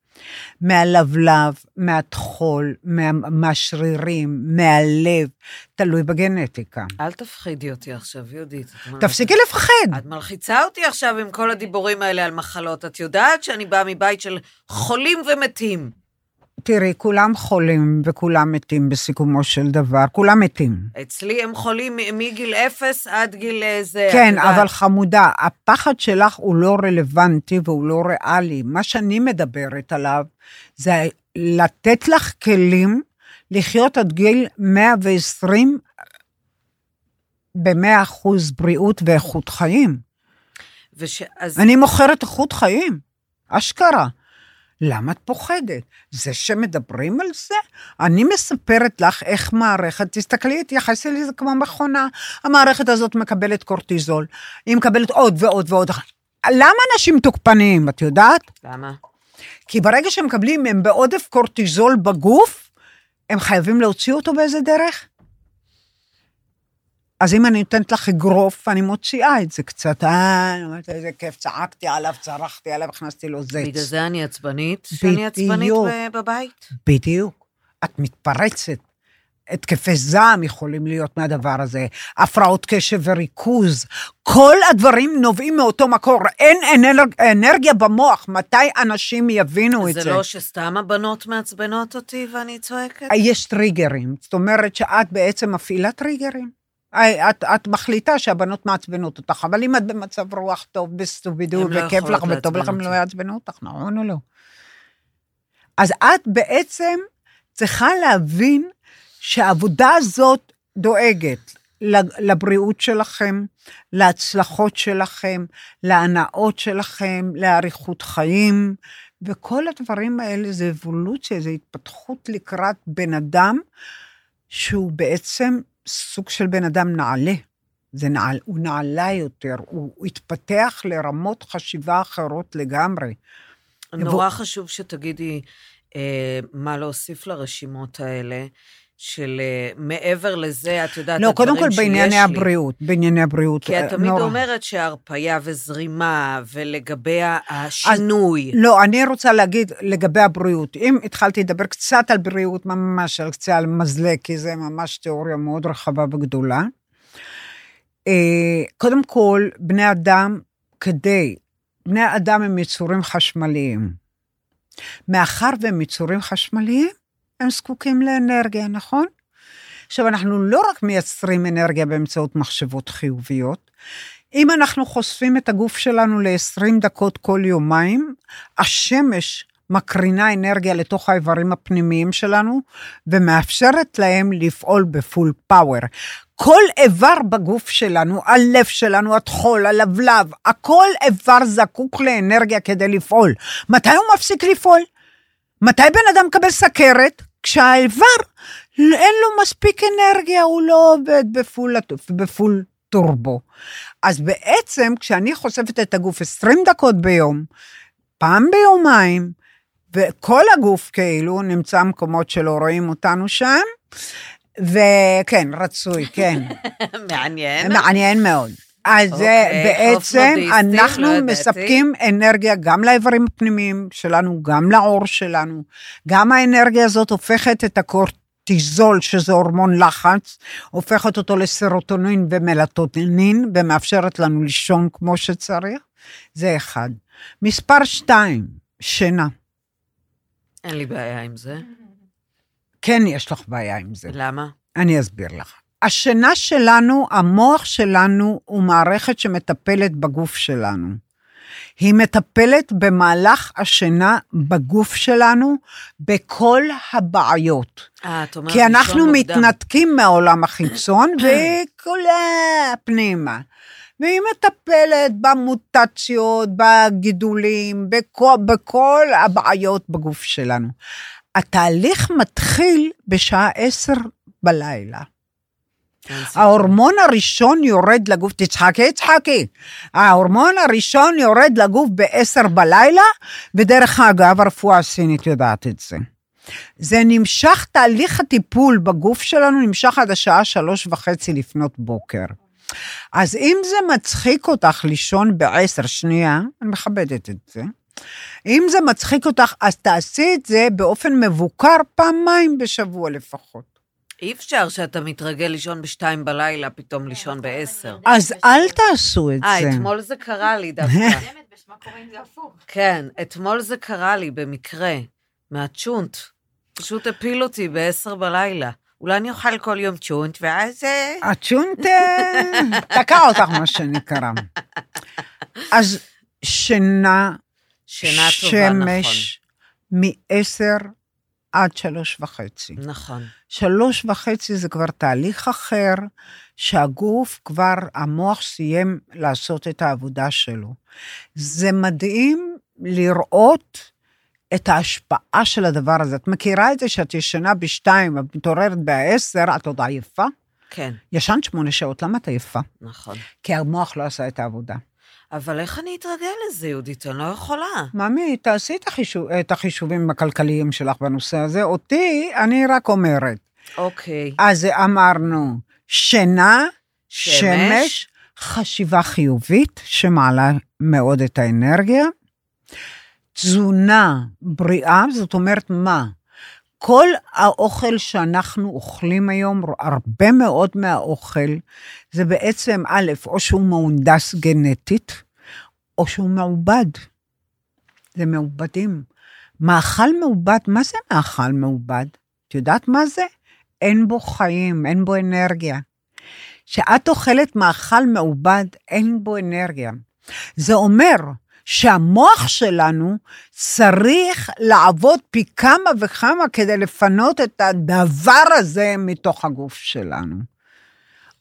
מהלבלב, מהטחול, מה, מהשרירים, מהלב, תלוי בגנטיקה. אל תפחידי אותי עכשיו, יהודית. תפסיקי לפחד. את מלחיצה אותי עכשיו עם כל הדיבורים האלה על מחלות. את יודעת שאני באה מבית של חולים ומתים. תראי, כולם חולים וכולם מתים בסיכומו של דבר, כולם מתים. אצלי הם חולים מגיל אפס עד גיל איזה... את כן, יודעת. אבל חמודה, הפחד שלך הוא לא רלוונטי והוא לא ריאלי. מה שאני מדברת עליו זה לתת לך כלים לחיות עד גיל 120 ב-100 אחוז בריאות ואיכות חיים. וש... אז... אני מוכרת איכות חיים, אשכרה. למה את פוחדת? זה שמדברים על זה? אני מספרת לך איך מערכת, תסתכלי, תייחסי לזה כמו מכונה. המערכת הזאת מקבלת קורטיזול, היא מקבלת עוד ועוד ועוד. למה אנשים תוקפניים, את יודעת? למה? כי ברגע שהם מקבלים, הם בעודף קורטיזול בגוף, הם חייבים להוציא אותו באיזה דרך. אז אם אני נותנת לך אגרוף, אני מוציאה את זה קצת. אה, אני אומרת, איזה כיף, צעקתי עליו, צרחתי עליו, הכנסתי לו זץ. בגלל זה אני עצבנית? שאני עצבנית בבית? בדיוק. את מתפרצת. התקפי זעם יכולים להיות מהדבר הזה, הפרעות קשב וריכוז. כל הדברים נובעים מאותו מקור. אין אנרג, אנרגיה במוח. מתי אנשים יבינו את זה? זה לא שסתם הבנות מעצבנות אותי ואני צועקת? יש טריגרים. זאת אומרת שאת בעצם מפעילה טריגרים. אה, את, את מחליטה שהבנות מעצבנות אותך, אבל אם את במצב רוח טוב, בסטובידו, לא וכיף לך יכולות וטוב לך, הם לא. יעצבנו אותך, נכון או לא? אז את בעצם צריכה להבין שהעבודה הזאת דואגת לבריאות שלכם, להצלחות שלכם, להנאות שלכם, לאריכות חיים, וכל הדברים האלה זה אבולוציה, זה התפתחות לקראת בן אדם שהוא בעצם סוג של בן אדם נעלה. זה נעל, הוא נעלה יותר, הוא, התפתח לרמות חשיבה אחרות לגמרי. נורא חשוב שתגידי אה, מה להוסיף לרשימות האלה, של אה, מעבר לזה, את יודעת, לא, קודם הדברים כל שיש בענייני לי. הבריאות, בענייני הבריאות. כי את אה, תמיד נורא. אומרת שהרפייה וזרימה, ולגבי השינוי. לא, אני רוצה להגיד לגבי הבריאות. אם התחלתי לדבר קצת על בריאות, ממש על קצה על מזלג, כי זה ממש תיאוריה מאוד רחבה וגדולה. אה, קודם כל, בני אדם, כדי, בני אדם הם יצורים חשמליים. מאחר והם יצורים חשמליים, הם זקוקים לאנרגיה, נכון? עכשיו, אנחנו לא רק מייצרים אנרגיה באמצעות מחשבות חיוביות, אם אנחנו חושפים את הגוף שלנו ל-20 דקות כל יומיים, השמש מקרינה אנרגיה לתוך האיברים הפנימיים שלנו, ומאפשרת להם לפעול בפול פאוור. כל איבר בגוף שלנו, הלב שלנו, הטחול, הלבלב, הכל איבר זקוק לאנרגיה כדי לפעול. מתי הוא מפסיק לפעול? מתי בן אדם מקבל סכרת? כשהאיבר, אין לו מספיק אנרגיה, הוא לא עובד בפול, בפול טורבו. אז בעצם, כשאני חושפת את הגוף 20 דקות ביום, פעם ביומיים, וכל הגוף כאילו נמצא מקומות שלא רואים אותנו שם, וכן, רצוי, כן. מעניין. מעניין מאוד. אז אוקיי, בעצם, לא אנחנו ידעתי. מספקים אנרגיה גם לאיברים הפנימיים שלנו, גם לעור שלנו. גם האנרגיה הזאת הופכת את הקורטיזול, שזה הורמון לחץ, הופכת אותו לסרוטונין ומלטונין, ומאפשרת לנו לישון כמו שצריך. זה אחד. מספר שתיים, שינה. אין לי בעיה עם זה. כן יש לך בעיה עם זה. למה? אני אסביר לך. השינה שלנו, המוח שלנו הוא מערכת שמטפלת בגוף שלנו. היא מטפלת במהלך השינה בגוף שלנו בכל הבעיות. אה, את אומרת כי אנחנו מוקדם. מתנתקים מהעולם החיצון וכולה פנימה. והיא מטפלת במוטציות, בגידולים, בכל, בכל הבעיות בגוף שלנו. התהליך מתחיל בשעה עשר בלילה. סיכוי. ההורמון הראשון יורד לגוף, תצחקי, תצחקי. ההורמון הראשון יורד לגוף ב-10 בלילה, ודרך אגב, הרפואה הסינית יודעת את זה. זה נמשך, תהליך הטיפול בגוף שלנו נמשך עד השעה שלוש וחצי לפנות בוקר. אז אם זה מצחיק אותך לישון בעשר, שנייה, אני מכבדת את זה. אם זה מצחיק אותך, אז תעשי את זה באופן מבוקר פעמיים בשבוע לפחות. אי אפשר שאתה מתרגל לישון בשתיים בלילה, פתאום לישון בעשר. אז אל תעשו את אה, זה. אתמול זה קרה לי דווקא. כן, אתמול זה קרה לי במקרה, מהצ'ונט. פשוט הפיל אותי בעשר בלילה. אולי אני אוכל כל יום צ'ונט, ואז... אה, הצ'ונט אה, תקע אותך, מה שנקרא. אז שינה, שינה טובה, נכון. שמש, מ-10 עד שלוש וחצי. נכון. שלוש וחצי זה כבר תהליך אחר, שהגוף כבר, המוח סיים לעשות את העבודה שלו. זה מדהים לראות את ההשפעה של הדבר הזה. את מכירה את זה שאת ישנה בשתיים, ואת מתעוררת בעשר, את עוד עייפה? כן, ישנת שמונה שעות, למה את עייפה? נכון. כי המוח לא עשה את העבודה. אבל איך אני אתרגל לזה, יהודית? אני לא יכולה. ממי, תעשי את, החישוב, את החישובים הכלכליים שלך בנושא הזה. אותי, אני רק אומרת. אוקיי. אז אמרנו, שינה, שמש. שמש, חשיבה חיובית, שמעלה מאוד את האנרגיה. תזונה בריאה, זאת אומרת מה? כל האוכל שאנחנו אוכלים היום, הרבה מאוד מהאוכל, זה בעצם, א', או שהוא מהונדס גנטית, או שהוא מעובד. זה מעובדים. מאכל מעובד, מה זה מאכל מעובד? את יודעת מה זה? אין בו חיים, אין בו אנרגיה. כשאת אוכלת מאכל מעובד, אין בו אנרגיה. זה אומר שהמוח שלנו צריך לעבוד פי כמה וכמה כדי לפנות את הדבר הזה מתוך הגוף שלנו.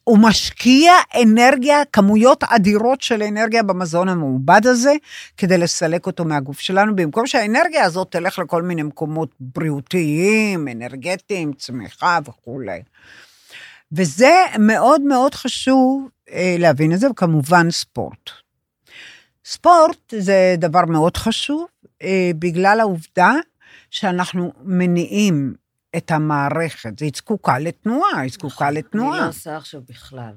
הוא משקיע אנרגיה, כמויות אדירות של אנרגיה במזון המעובד הזה, כדי לסלק אותו מהגוף שלנו, במקום שהאנרגיה הזאת תלך לכל מיני מקומות בריאותיים, אנרגטיים, צמיחה וכולי. וזה מאוד מאוד חשוב אה, להבין את זה, וכמובן ספורט. ספורט זה דבר מאוד חשוב, אה, בגלל העובדה שאנחנו מניעים את המערכת, היא זקוקה לתנועה, היא זקוקה אני לתנועה. לא עושה עכשיו בכלל.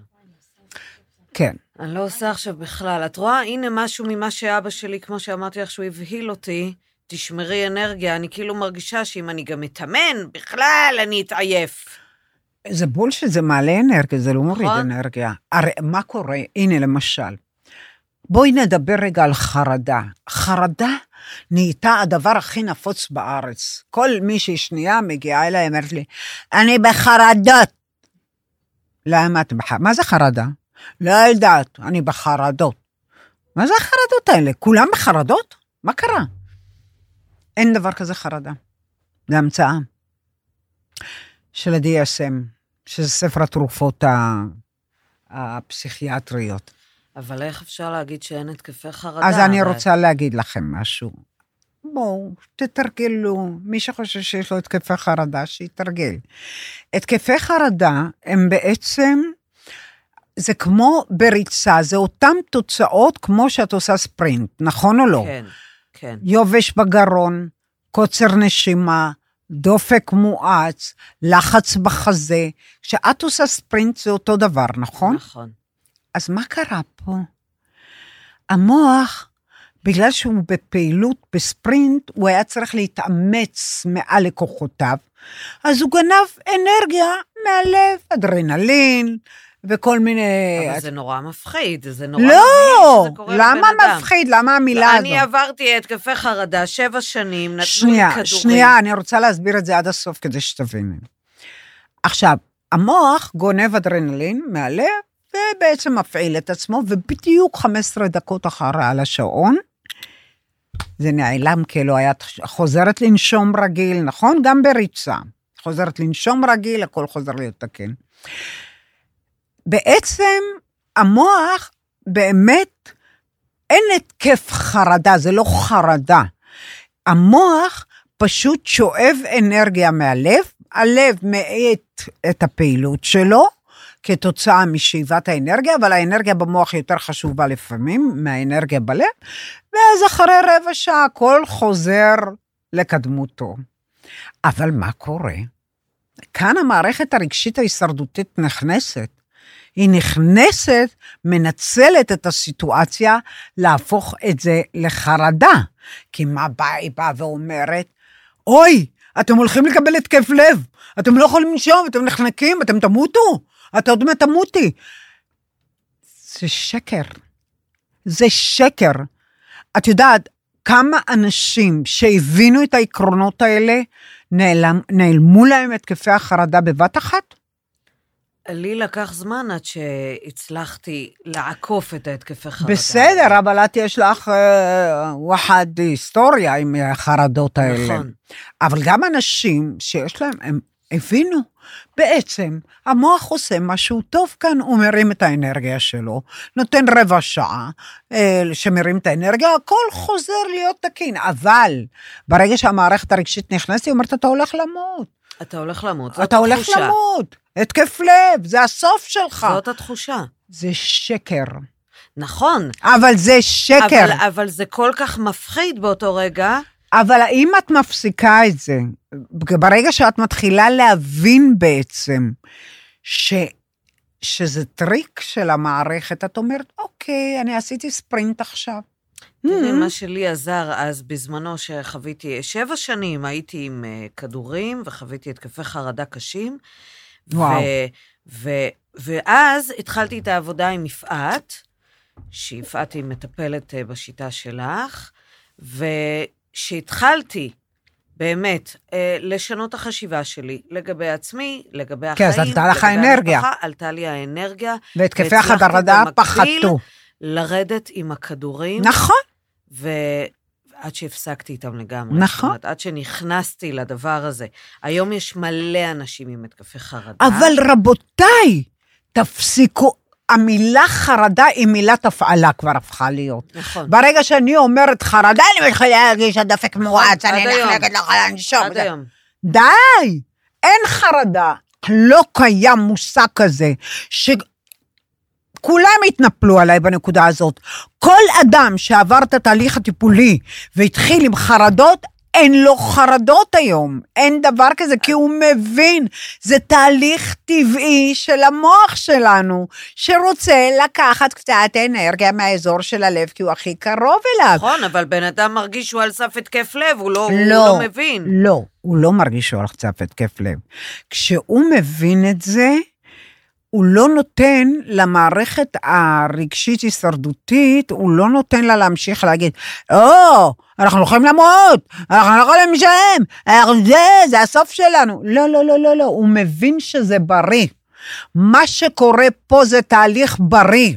כן. אני לא עושה עכשיו בכלל. את רואה, הנה משהו ממה שאבא שלי, כמו שאמרתי לך, שהוא הבהיל אותי, תשמרי אנרגיה. אני כאילו מרגישה שאם אני גם אתאמן, בכלל אני אתעייף. זה בולשיט, זה מעלה אנרגיה, זה לא מוריד נכון. אנרגיה. הרי מה קורה? הנה, למשל, בואי נדבר רגע על חרדה. חרדה נהייתה הדבר הכי נפוץ בארץ. כל מישהי שנייה מגיעה אליי, אומרת לי, אני בחרדות. למה את בחרדות? מה זה חרדה? לא יודעת, אני בחרדות. מה זה החרדות האלה? כולם בחרדות? מה קרה? אין דבר כזה חרדה. זה המצאה. של ה-DSM, שזה ספר התרופות הפסיכיאטריות. אבל איך אפשר להגיד שאין התקפי חרדה? אז אני רוצה להגיד לכם משהו. בואו, תתרגלו. מי שחושב שיש לו התקפי חרדה, שיתרגל. התקפי חרדה הם בעצם, זה כמו בריצה, זה אותן תוצאות כמו שאת עושה ספרינט, נכון או לא? כן, כן. יובש בגרון, קוצר נשימה, דופק מואץ, לחץ בחזה. כשאת עושה ספרינט זה אותו דבר, נכון? נכון. אז מה קרה פה? המוח, בגלל שהוא בפעילות, בספרינט, הוא היה צריך להתאמץ מעל לקוחותיו, אז הוא גנב אנרגיה מהלב, אדרנלין וכל מיני... אבל זה נורא מפחיד, זה נורא לא, מפחיד שזה קורה למה לבן אדם. מפחיד? למה המילה הזאת? אני עברתי התקפי חרדה שבע שנים, נתנו לי שנייה, כדורים. שנייה, אני רוצה להסביר את זה עד הסוף כדי שתביני. עכשיו, המוח גונב אדרנלין מהלב, ובעצם מפעיל את עצמו, ובדיוק 15 דקות אחרי על השעון, זה נעלם כאילו היה חוזרת לנשום רגיל, נכון? גם בריצה. חוזרת לנשום רגיל, הכל חוזר להיות תקין. בעצם המוח באמת, אין התקף חרדה, זה לא חרדה. המוח פשוט שואב אנרגיה מהלב, הלב מאט את הפעילות שלו כתוצאה משאיבת האנרגיה, אבל האנרגיה במוח יותר חשובה לפעמים מהאנרגיה בלב, ואז אחרי רבע שעה הכל חוזר לקדמותו. אבל מה קורה? כאן המערכת הרגשית ההישרדותית נכנסת. היא נכנסת, מנצלת את הסיטואציה להפוך את זה לחרדה. כי מה באה, היא באה ואומרת, אוי, אתם הולכים לקבל התקף לב, אתם לא יכולים לנשום, אתם נחנקים, אתם תמותו, אתה עוד מעט תמותי. זה שקר. זה שקר. את יודעת, כמה אנשים שהבינו את העקרונות האלה, נעלם, נעלמו להם התקפי החרדה בבת אחת? לי לקח זמן עד שהצלחתי לעקוף את ההתקפי חרדה. בסדר, אבל את יש לך אה, וואחד היסטוריה עם החרדות האלה. נכון. אבל גם אנשים שיש להם, הם הבינו, בעצם המוח עושה משהו טוב כאן, הוא מרים את האנרגיה שלו, נותן רבע שעה אה, שמרים את האנרגיה, הכל חוזר להיות תקין. אבל ברגע שהמערכת הרגשית נכנסת, היא אומרת, אתה הולך למות. אתה הולך למות, זאת אתה הולך התחושה. למות. התקף לב, זה הסוף שלך. זאת התחושה. זה שקר. נכון. אבל זה שקר. אבל, אבל זה כל כך מפחיד באותו רגע. אבל האם את מפסיקה את זה, ברגע שאת מתחילה להבין בעצם ש, שזה טריק של המערכת, את אומרת, אוקיי, אני עשיתי ספרינט עכשיו. תראי, מה שלי עזר אז, בזמנו שחוויתי, שבע שנים הייתי עם אה, כדורים וחוויתי התקפי חרדה קשים. וואו. ו, ואז התחלתי את העבודה עם יפעת, שיפעת היא מטפלת אה, בשיטה שלך, וכשהתחלתי באמת אה, לשנות את החשיבה שלי לגבי עצמי, לגבי כן, החיים, אז עלתה לך האנרגיה. המשפחה, עלתה לי האנרגיה. והתקפי החרדה במקביל פחתו. לרדת עם הכדורים. נכון. ועד שהפסקתי איתם לגמרי. נכון. זאת אומרת, עד שנכנסתי לדבר הזה. היום יש מלא אנשים עם התקפי חרדה. אבל רבותיי, תפסיקו. המילה חרדה היא מילת הפעלה כבר הפכה להיות. נכון. ברגע שאני אומרת חרדה, אני מתחילה להרגיש הדפק מואץ, אני לא יכולה לנשום. עד היום. די! אין חרדה. לא קיים מושג כזה, שכולם התנפלו עליי בנקודה הזאת. כל אדם שעבר את התהליך הטיפולי והתחיל עם חרדות, אין לו חרדות היום. אין דבר כזה, כי הוא מבין. זה תהליך טבעי של המוח שלנו, שרוצה לקחת קצת אנרגיה מהאזור של הלב, כי הוא הכי קרוב אליו. נכון, אבל בן אדם מרגיש שהוא על סף התקף לב, הוא לא, הוא לא, לא מבין. לא, הוא לא מרגיש שהוא על קצת התקף לב. כשהוא מבין את זה, הוא לא נותן למערכת הרגשית-הישרדותית, הוא לא נותן לה להמשיך להגיד, או, אנחנו לא יכולים למות, אנחנו לא יכולים לשלם, זה, זה הסוף שלנו. לא, לא, לא, לא, לא, הוא מבין שזה בריא. מה שקורה פה זה תהליך בריא.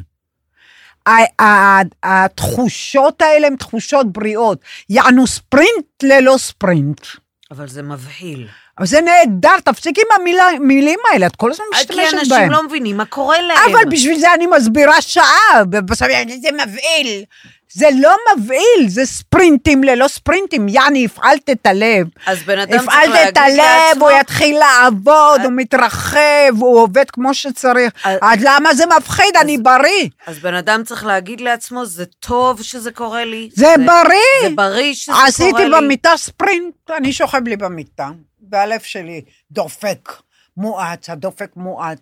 התחושות האלה הן תחושות בריאות. יענו ספרינט ללא ספרינט. אבל זה מבהיל. אבל זה נהדר, תפסיק עם המילים האלה, את כל הזמן כי משתמשת אנשים בהם. לא מבינים מה קורה להם. אבל בשביל זה אני מסבירה שעה, ובסוף זה מבהיל. זה לא מבהיל, זה ספרינטים ללא ספרינטים. יעני, הפעלת את הלב. אז בן אדם צריך הפעלת להגיד את הלב, לעצמו... הוא יתחיל לעבוד, הוא מתרחב, הוא עובד כמו שצריך. אז- אז למה זה מפחיד? אני בריא. אז בן אדם צריך להגיד לעצמו, זה טוב שזה קורה לי. זה בריא. זה בריא שזה קורה לי. עשיתי במיטה ספרינט, אני שוכב לי במיטה, והלב שלי דופק. מואץ, הדופק אה,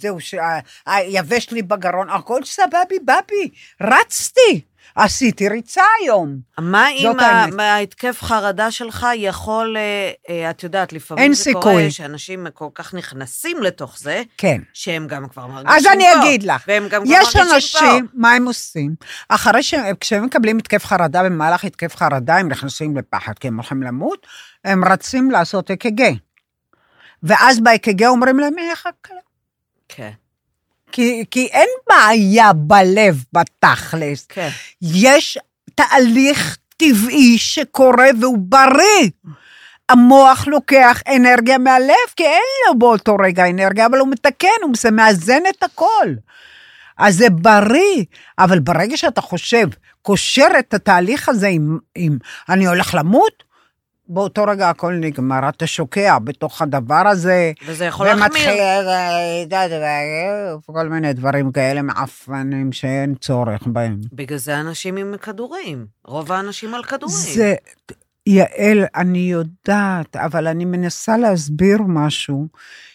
זהו, ש- אה, אה, יבש לי בגרון, הכל סבבי בבי, רצתי, עשיתי ריצה היום. מה אם ההתקף חרדה שלך יכול, אה, אה, את יודעת, לפעמים זה סיכוי. קורה שאנשים כל כך נכנסים לתוך זה, כן. שהם גם כבר מרגישים אז אני. אגיד לך, והם גם יש אנשים. מה הם עושים? אחרי שהם, כשהם מקבלים התקף חרדה, במהלך התקף חרדה, הם נכנסים לפחד, כי הם הולכים למות, הם רצים לעשות אק"ג. ואז באק"ג אומרים להם, איך הקלה? כן, כי, כי אין בעיה בלב, בתכלס. כן. יש תהליך טבעי שקורה והוא בריא. המוח לוקח אנרגיה מהלב, כי אין לו באותו רגע אנרגיה, אבל הוא מתקן, הוא מאזן את הכל. אז זה בריא, אבל ברגע שאתה חושב, קושר את התהליך הזה עם, עם אני הולך למות, באותו רגע הכל נגמר, אתה שוקע בתוך הדבר הזה. וזה יכול להחמיר. ומתחיל אה, כל מיני דברים כאלה מעפנים שאין צורך בהם. בגלל זה אנשים עם כדורים. רוב האנשים על כדורים. זה, יעל, אני יודעת, אבל אני מנסה להסביר משהו,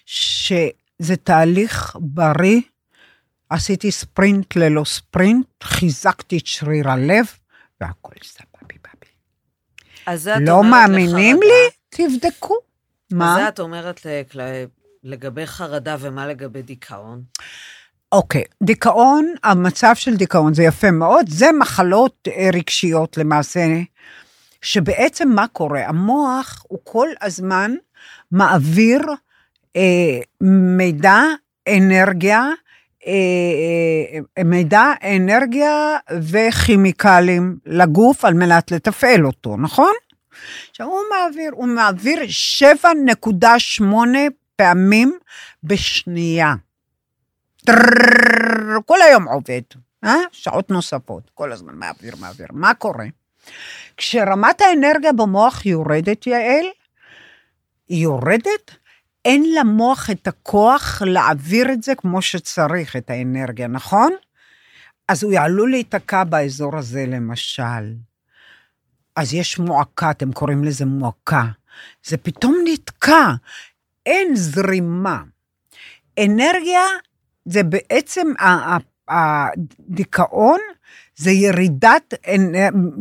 שזה תהליך בריא. עשיתי ספרינט ללא ספרינט, חיזקתי את שריר הלב, והכל סבבי בבי. אז זה את לא אומרת מאמינים לחרדה. לי? תבדקו. אז מה? זה את אומרת לגבי חרדה ומה לגבי דיכאון? אוקיי, דיכאון, המצב של דיכאון זה יפה מאוד, זה מחלות אה, רגשיות למעשה, שבעצם מה קורה? המוח הוא כל הזמן מעביר אה, מידע, אנרגיה, מידע, אנרגיה וכימיקלים לגוף על מנת לתפעל אותו, נכון? עכשיו, הוא מעביר, הוא מעביר 7.8 פעמים בשנייה. כל היום עובד, אה? שעות נוספות, כל הזמן מעביר, מעביר. מה קורה? כשרמת האנרגיה במוח יורדת, יעל, היא יורדת, אין למוח את הכוח להעביר את זה כמו שצריך, את האנרגיה, נכון? אז הוא עלול להיתקע באזור הזה, למשל. אז יש מועקה, אתם קוראים לזה מועקה. זה פתאום נתקע, אין זרימה. אנרגיה זה בעצם, הדיכאון זה ירידת,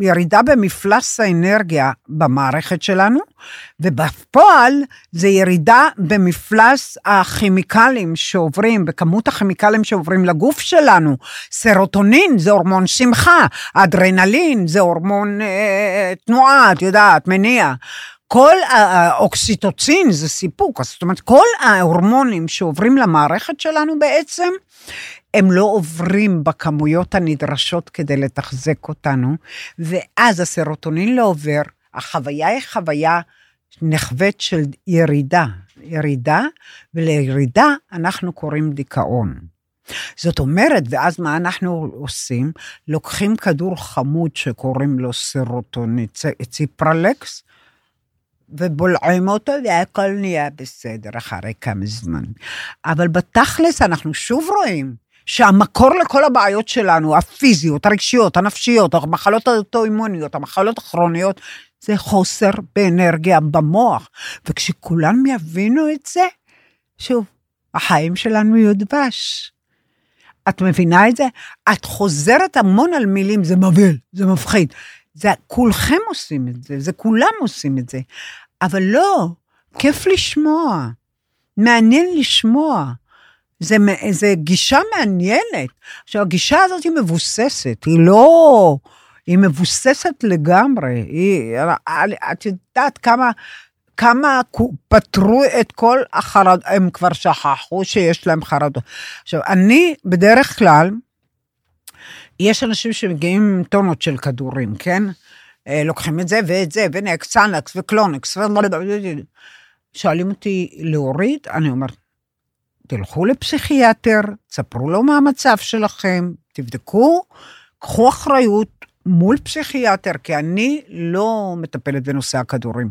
ירידה במפלס האנרגיה במערכת שלנו, ובפועל זה ירידה במפלס הכימיקלים שעוברים, בכמות הכימיקלים שעוברים לגוף שלנו. סרוטונין זה הורמון שמחה, אדרנלין זה הורמון אה, תנועה, את יודעת, מניע. כל האוקסיטוצין זה סיפוק, זאת אומרת, כל ההורמונים שעוברים למערכת שלנו בעצם, הם לא עוברים בכמויות הנדרשות כדי לתחזק אותנו, ואז הסרוטונין לא עובר, החוויה היא חוויה נחווית של ירידה, ירידה, ולירידה אנחנו קוראים דיכאון. זאת אומרת, ואז מה אנחנו עושים? לוקחים כדור חמוד שקוראים לו סרוטונין, ציפרלקס, ובולעים אותו והכל נהיה בסדר אחרי כמה זמן. אבל בתכלס אנחנו שוב רואים שהמקור לכל הבעיות שלנו, הפיזיות, הרגשיות, הנפשיות, המחלות האוטואימוניות, המחלות הכרוניות, זה חוסר באנרגיה במוח. וכשכולם יבינו את זה, שוב, החיים שלנו יהיו דבש. את מבינה את זה? את חוזרת המון על מילים, זה מבהיל, זה מפחיד. זה כולכם עושים את זה, זה כולם עושים את זה. אבל לא, כיף לשמוע, מעניין לשמוע. זה, זה גישה מעניינת. עכשיו, הגישה הזאת היא מבוססת, היא לא... היא מבוססת לגמרי. היא, את יודעת כמה, כמה פתרו את כל החרדות, הם כבר שכחו שיש להם חרדות. עכשיו, אני בדרך כלל, יש אנשים שמגיעים עם טונות של כדורים, כן? אה, לוקחים את זה ואת זה, ונקס, סאנקס וקלונקס, שואלים אותי להוריד, אני אומרת, תלכו לפסיכיאטר, תספרו לו מה המצב שלכם, תבדקו, קחו אחריות מול פסיכיאטר, כי אני לא מטפלת בנושא הכדורים.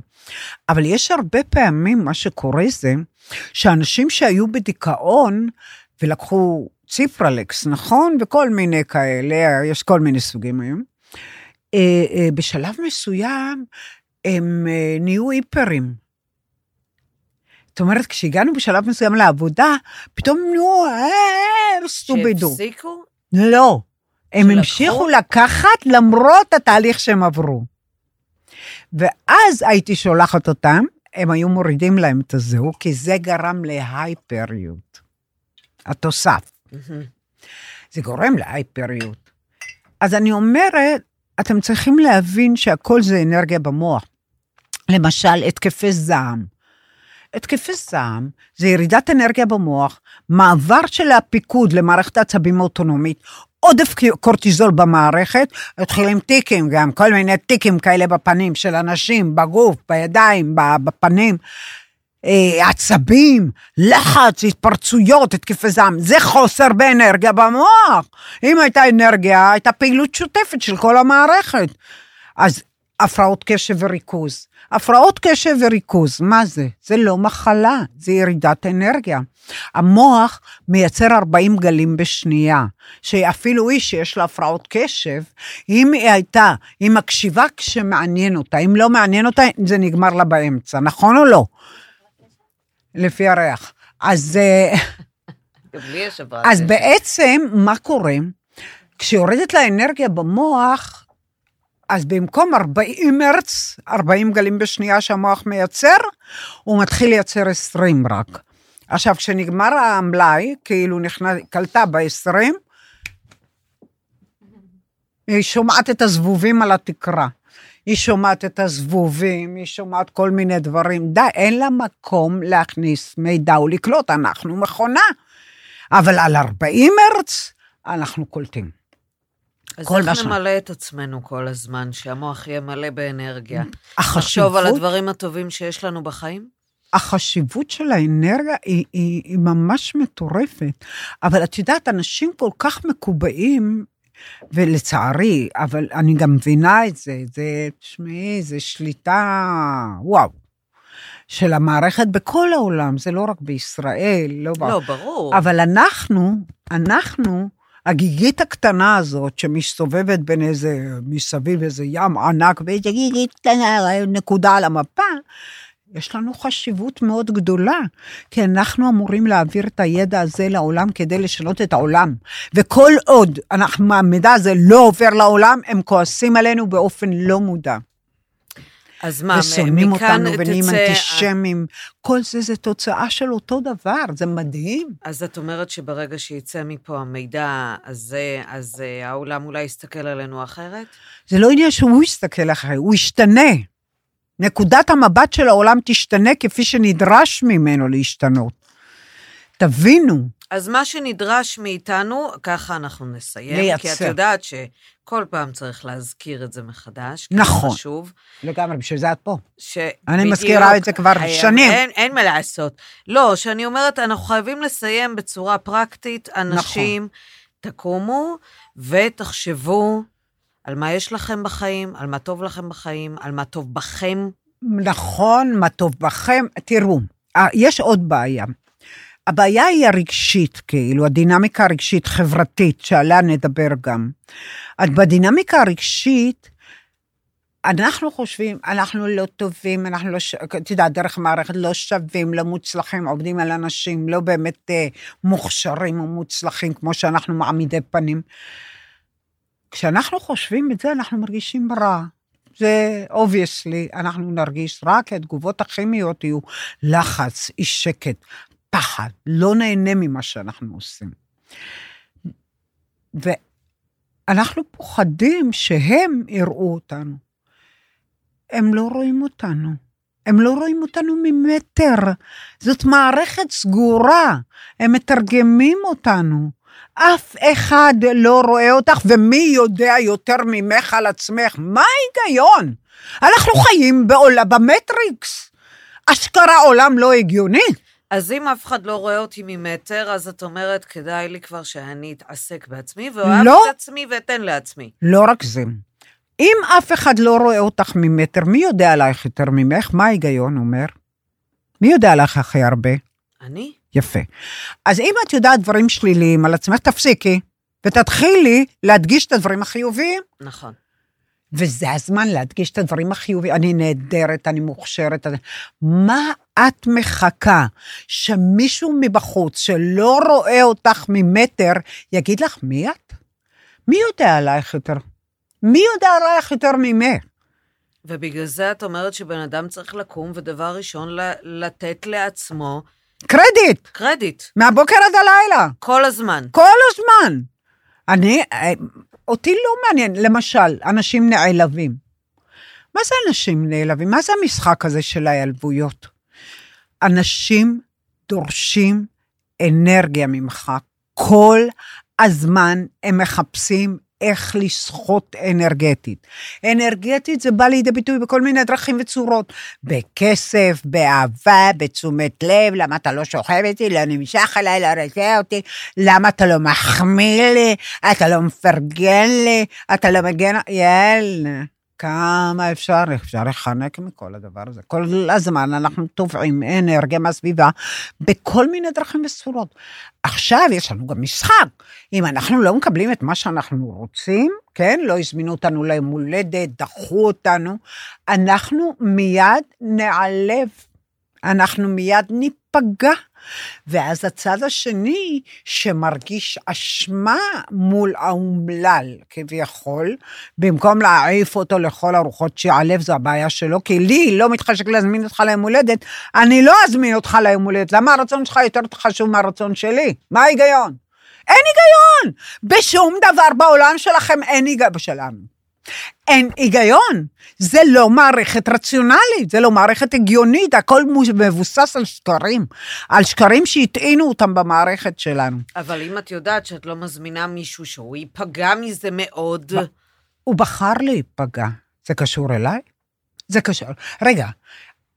אבל יש הרבה פעמים, מה שקורה זה, שאנשים שהיו בדיכאון ולקחו ציפרלקס, נכון? וכל מיני כאלה, יש כל מיני סוגים היום. אה, אה, בשלב מסוים הם אה, נהיו היפרים. זאת אומרת, כשהגענו בשלב מסוים לעבודה, פתאום הם נהיו, אה. שהפסיקו? לא. הם המשיכו לקחת למרות התהליך שהם עברו. ואז הייתי שולחת אותם, הם היו מורידים להם את הזהו, כי זה גרם להייפריות. התוסף. זה גורם להייפריות. אז אני אומרת, אתם צריכים להבין שהכל זה אנרגיה במוח. למשל, התקפי זעם. התקפי זעם זה ירידת אנרגיה במוח, מעבר של הפיקוד למערכת העצבים האוטונומית, עודף קורטיזול במערכת, מתחילים טיקים גם, כל מיני טיקים כאלה בפנים של אנשים, בגוף, בידיים, בפנים. אה, עצבים, לחץ, התפרצויות, התקפי זעם, זה חוסר באנרגיה במוח. אם הייתה אנרגיה, הייתה פעילות שוטפת של כל המערכת. אז הפרעות קשב וריכוז. הפרעות קשב וריכוז, מה זה? זה לא מחלה, זה ירידת אנרגיה. המוח מייצר 40 גלים בשנייה, שאפילו איש שיש לה הפרעות קשב, אם היא הייתה, היא מקשיבה כשמעניין אותה, אם לא מעניין אותה, זה נגמר לה באמצע, נכון או לא? לפי הריח. אז... אה, אז בעצם, מה קורה? כשיורדת לה אנרגיה במוח, אז במקום 40 הרץ, 40 גלים בשנייה שהמוח מייצר, הוא מתחיל לייצר 20 רק. עכשיו, כשנגמר המלאי, כאילו נכנס, קלטה ב-20, היא שומעת את הזבובים על התקרה. היא שומעת את הזבובים, היא שומעת כל מיני דברים. די, אין לה מקום להכניס מידע ולקלוט, אנחנו מכונה. אבל על 40 הרץ אנחנו קולטים. אז איך ש- נמלא את עצמנו כל הזמן, שהמוח יהיה מלא באנרגיה? החשיבות, לחשוב על הדברים הטובים שיש לנו בחיים? החשיבות של האנרגיה היא, היא, היא ממש מטורפת. אבל את יודעת, אנשים כל כך מקובעים, ולצערי, אבל אני גם מבינה את זה, זה, תשמעי, זה שליטה, וואו, של המערכת בכל העולם, זה לא רק בישראל, לא, ב- לא, ברור. אבל אנחנו, אנחנו, הגיגית הקטנה הזאת שמסתובבת בין איזה, מסביב איזה ים ענק, ואיזה גיגית קטנה, נקודה על המפה, יש לנו חשיבות מאוד גדולה, כי אנחנו אמורים להעביר את הידע הזה לעולם כדי לשנות את העולם. וכל עוד המידע הזה לא עובר לעולם, הם כועסים עלינו באופן לא מודע. אז מה, ושונאים אותנו ונהיים תצא... אנטישמים. כל זה זה תוצאה של אותו דבר, זה מדהים. אז את אומרת שברגע שיצא מפה המידע הזה, אז אה, העולם אולי יסתכל עלינו אחרת? זה לא עניין שהוא יסתכל אחרי, הוא ישתנה. נקודת המבט של העולם תשתנה כפי שנדרש ממנו להשתנות. תבינו, אז מה שנדרש מאיתנו, ככה אנחנו נסיים. לייצר. כי את יודעת שכל פעם צריך להזכיר את זה מחדש. נכון. חשוב. לגמרי, בשביל זה את פה. ש... אני בדיוק, מזכירה את זה כבר חייב- שנים. אין, אין מה לעשות. לא, שאני אומרת, אנחנו חייבים לסיים בצורה פרקטית. אנשים, נכון. תקומו ותחשבו על מה יש לכם בחיים, על מה טוב לכם בחיים, על מה טוב בכם. נכון, מה טוב בכם. תראו, אה, יש עוד בעיה. הבעיה היא הרגשית, כאילו, הדינמיקה הרגשית, חברתית, שעליה נדבר גם. אז בדינמיקה הרגשית, אנחנו חושבים, אנחנו לא טובים, אנחנו לא, ש- את יודעת, דרך המערכת לא שווים, לא מוצלחים, עובדים על אנשים לא באמת אה, מוכשרים ומוצלחים, כמו שאנחנו מעמידי פנים. כשאנחנו חושבים את זה, אנחנו מרגישים רע. זה obviously, אנחנו נרגיש רע, כי התגובות הכימיות יהיו לחץ, אי שקט, פחד, לא נהנה ממה שאנחנו עושים. ואנחנו פוחדים שהם יראו אותנו. הם לא רואים אותנו. הם לא רואים אותנו ממטר. זאת מערכת סגורה. הם מתרגמים אותנו. אף אחד לא רואה אותך, ומי יודע יותר ממך על עצמך? מה ההיגיון? אנחנו חיים בעולם, במטריקס. אשכרה עולם לא הגיוני. אז אם אף אחד לא רואה אותי ממטר, אז את אומרת, כדאי לי כבר שאני אתעסק בעצמי, ואוהב לא. את עצמי ואתן לעצמי. לא רק זה. אם אף אחד לא רואה אותך ממטר, מי יודע עלייך יותר ממך? מה ההיגיון אומר? מי יודע עלייך הכי הרבה? אני? יפה. אז אם את יודעת דברים שליליים על עצמך, תפסיקי, ותתחילי להדגיש את הדברים החיוביים. נכון. וזה הזמן להדגיש את הדברים החיוביים. אני נהדרת, אני מוכשרת. אני... מה את מחכה שמישהו מבחוץ שלא רואה אותך ממטר, יגיד לך, מי את? מי יודע עלייך יותר? מי יודע עלייך יותר ממך? ובגלל זה את אומרת שבן אדם צריך לקום, ודבר ראשון, לתת לעצמו קרדיט, קרדיט. מהבוקר עד הלילה, כל הזמן. כל הזמן. אני, אה, אותי לא מעניין, למשל, אנשים נעלבים. מה זה אנשים נעלבים? מה זה המשחק הזה של ההיעלבויות? אנשים דורשים אנרגיה ממך. כל הזמן הם מחפשים איך לסחוט אנרגטית. אנרגטית זה בא לידי ביטוי בכל מיני דרכים וצורות. בכסף, באהבה, בתשומת לב, למה אתה לא שוכב איתי, לא נמשך אליי, לא רוצה אותי, למה אתה לא מחמיא לי, אתה לא מפרגן לי, אתה לא מגן... יאללה. כמה אפשר, אפשר לחנק מכל הדבר הזה. כל הזמן אנחנו תובעים אנרגיה מהסביבה בכל מיני דרכים וצורות. עכשיו יש לנו גם משחק. אם אנחנו לא מקבלים את מה שאנחנו רוצים, כן, לא הזמינו אותנו ליום הולדת, דחו אותנו, אנחנו מיד נעלב. אנחנו מיד ניפגע. ואז הצד השני, שמרגיש אשמה מול האומלל, כביכול, במקום להעיף אותו לכל הרוחות שיעלב, זו הבעיה שלו, כי לי לא מתחשק להזמין אותך ליום הולדת, אני לא אזמין אותך ליום הולדת. למה הרצון שלך יותר חשוב מהרצון שלי? מה ההיגיון? אין היגיון! בשום דבר בעולם שלכם אין היגיון. שלנו. אין היגיון. זה לא מערכת רציונלית, זה לא מערכת הגיונית, הכל מבוסס על שקרים. על שקרים שהטעינו אותם במערכת שלנו. אבל אם את יודעת שאת לא מזמינה מישהו שהוא ייפגע מזה מאוד, הוא בחר להיפגע. זה קשור אליי? זה קשור. רגע,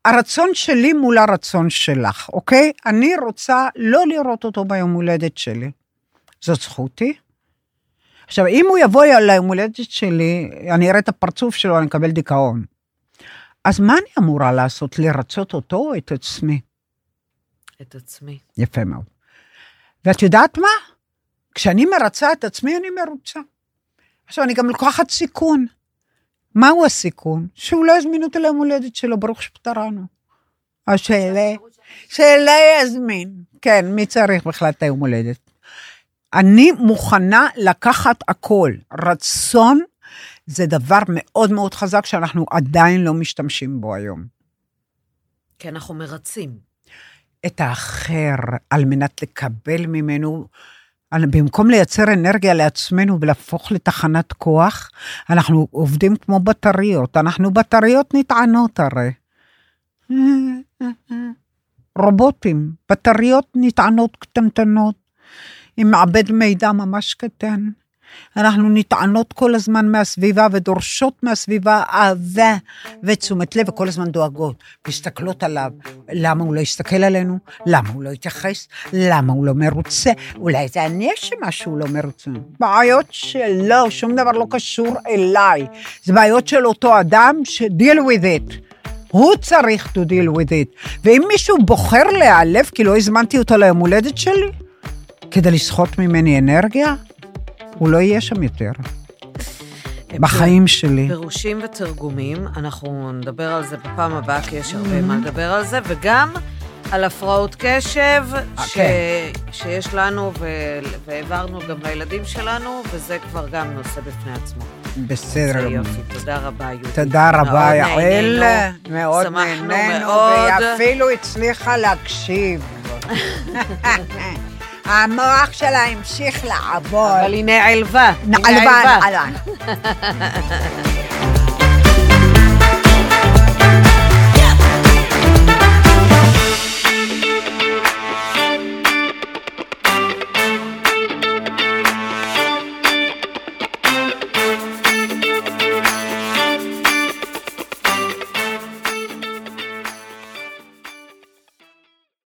הרצון שלי מול הרצון שלך, אוקיי? אני רוצה לא לראות אותו ביום הולדת שלי. זאת זכותי. עכשיו, אם הוא יבוא ליום הולדת שלי, אני אראה את הפרצוף שלו, אני אקבל דיכאון. אז מה אני אמורה לעשות? לרצות אותו או את עצמי? את עצמי. יפה מאוד. ואת יודעת מה? כשאני מרצה את עצמי, אני מרוצה. עכשיו, אני גם לוקחת סיכון. מהו הסיכון? שהוא לא יזמין אותי ליום הולדת שלו, ברוך שפטרנו. או של... של יזמין. כן, מי צריך בכלל את היום הולדת? אני מוכנה לקחת הכל. רצון זה דבר מאוד מאוד חזק שאנחנו עדיין לא משתמשים בו היום. כי אנחנו מרצים. את האחר על מנת לקבל ממנו. במקום לייצר אנרגיה לעצמנו ולהפוך לתחנת כוח, אנחנו עובדים כמו בטריות. אנחנו בטריות נטענות הרי. רובוטים, בטריות נטענות קטנטנות, עם מעבד מידע ממש קטן. אנחנו נטענות כל הזמן מהסביבה ודורשות מהסביבה אהבה ותשומת לב, וכל הזמן דואגות, מסתכלות עליו. למה הוא לא יסתכל עלינו? למה הוא לא יתייחס? למה הוא לא מרוצה? אולי זה אני אשמה שהוא לא מרוצה. בעיות שלו, שום דבר לא קשור אליי. זה בעיות של אותו אדם ש-deal with it. הוא צריך to deal with it. ואם מישהו בוחר להיעלב כי לא הזמנתי אותו ליום הולדת שלי, כדי לסחוט ממני אנרגיה, הוא לא יהיה שם יותר. בחיים שלי. פירושים ותרגומים, אנחנו נדבר על זה בפעם הבאה, כי יש הרבה מה לדבר על זה, וגם על הפרעות קשב, ש... כן. שיש לנו, ו... והעברנו גם לילדים שלנו, וזה כבר גם נושא בפני עצמו. בסדר. יופי, תודה רבה, יהודית. תודה רבה, יעל. מאוד נהנינו. והיא אפילו הצליחה להקשיב. המוח שלה המשיך לעבוד. אבל היא נעלבה. נעלבה, נעלבה.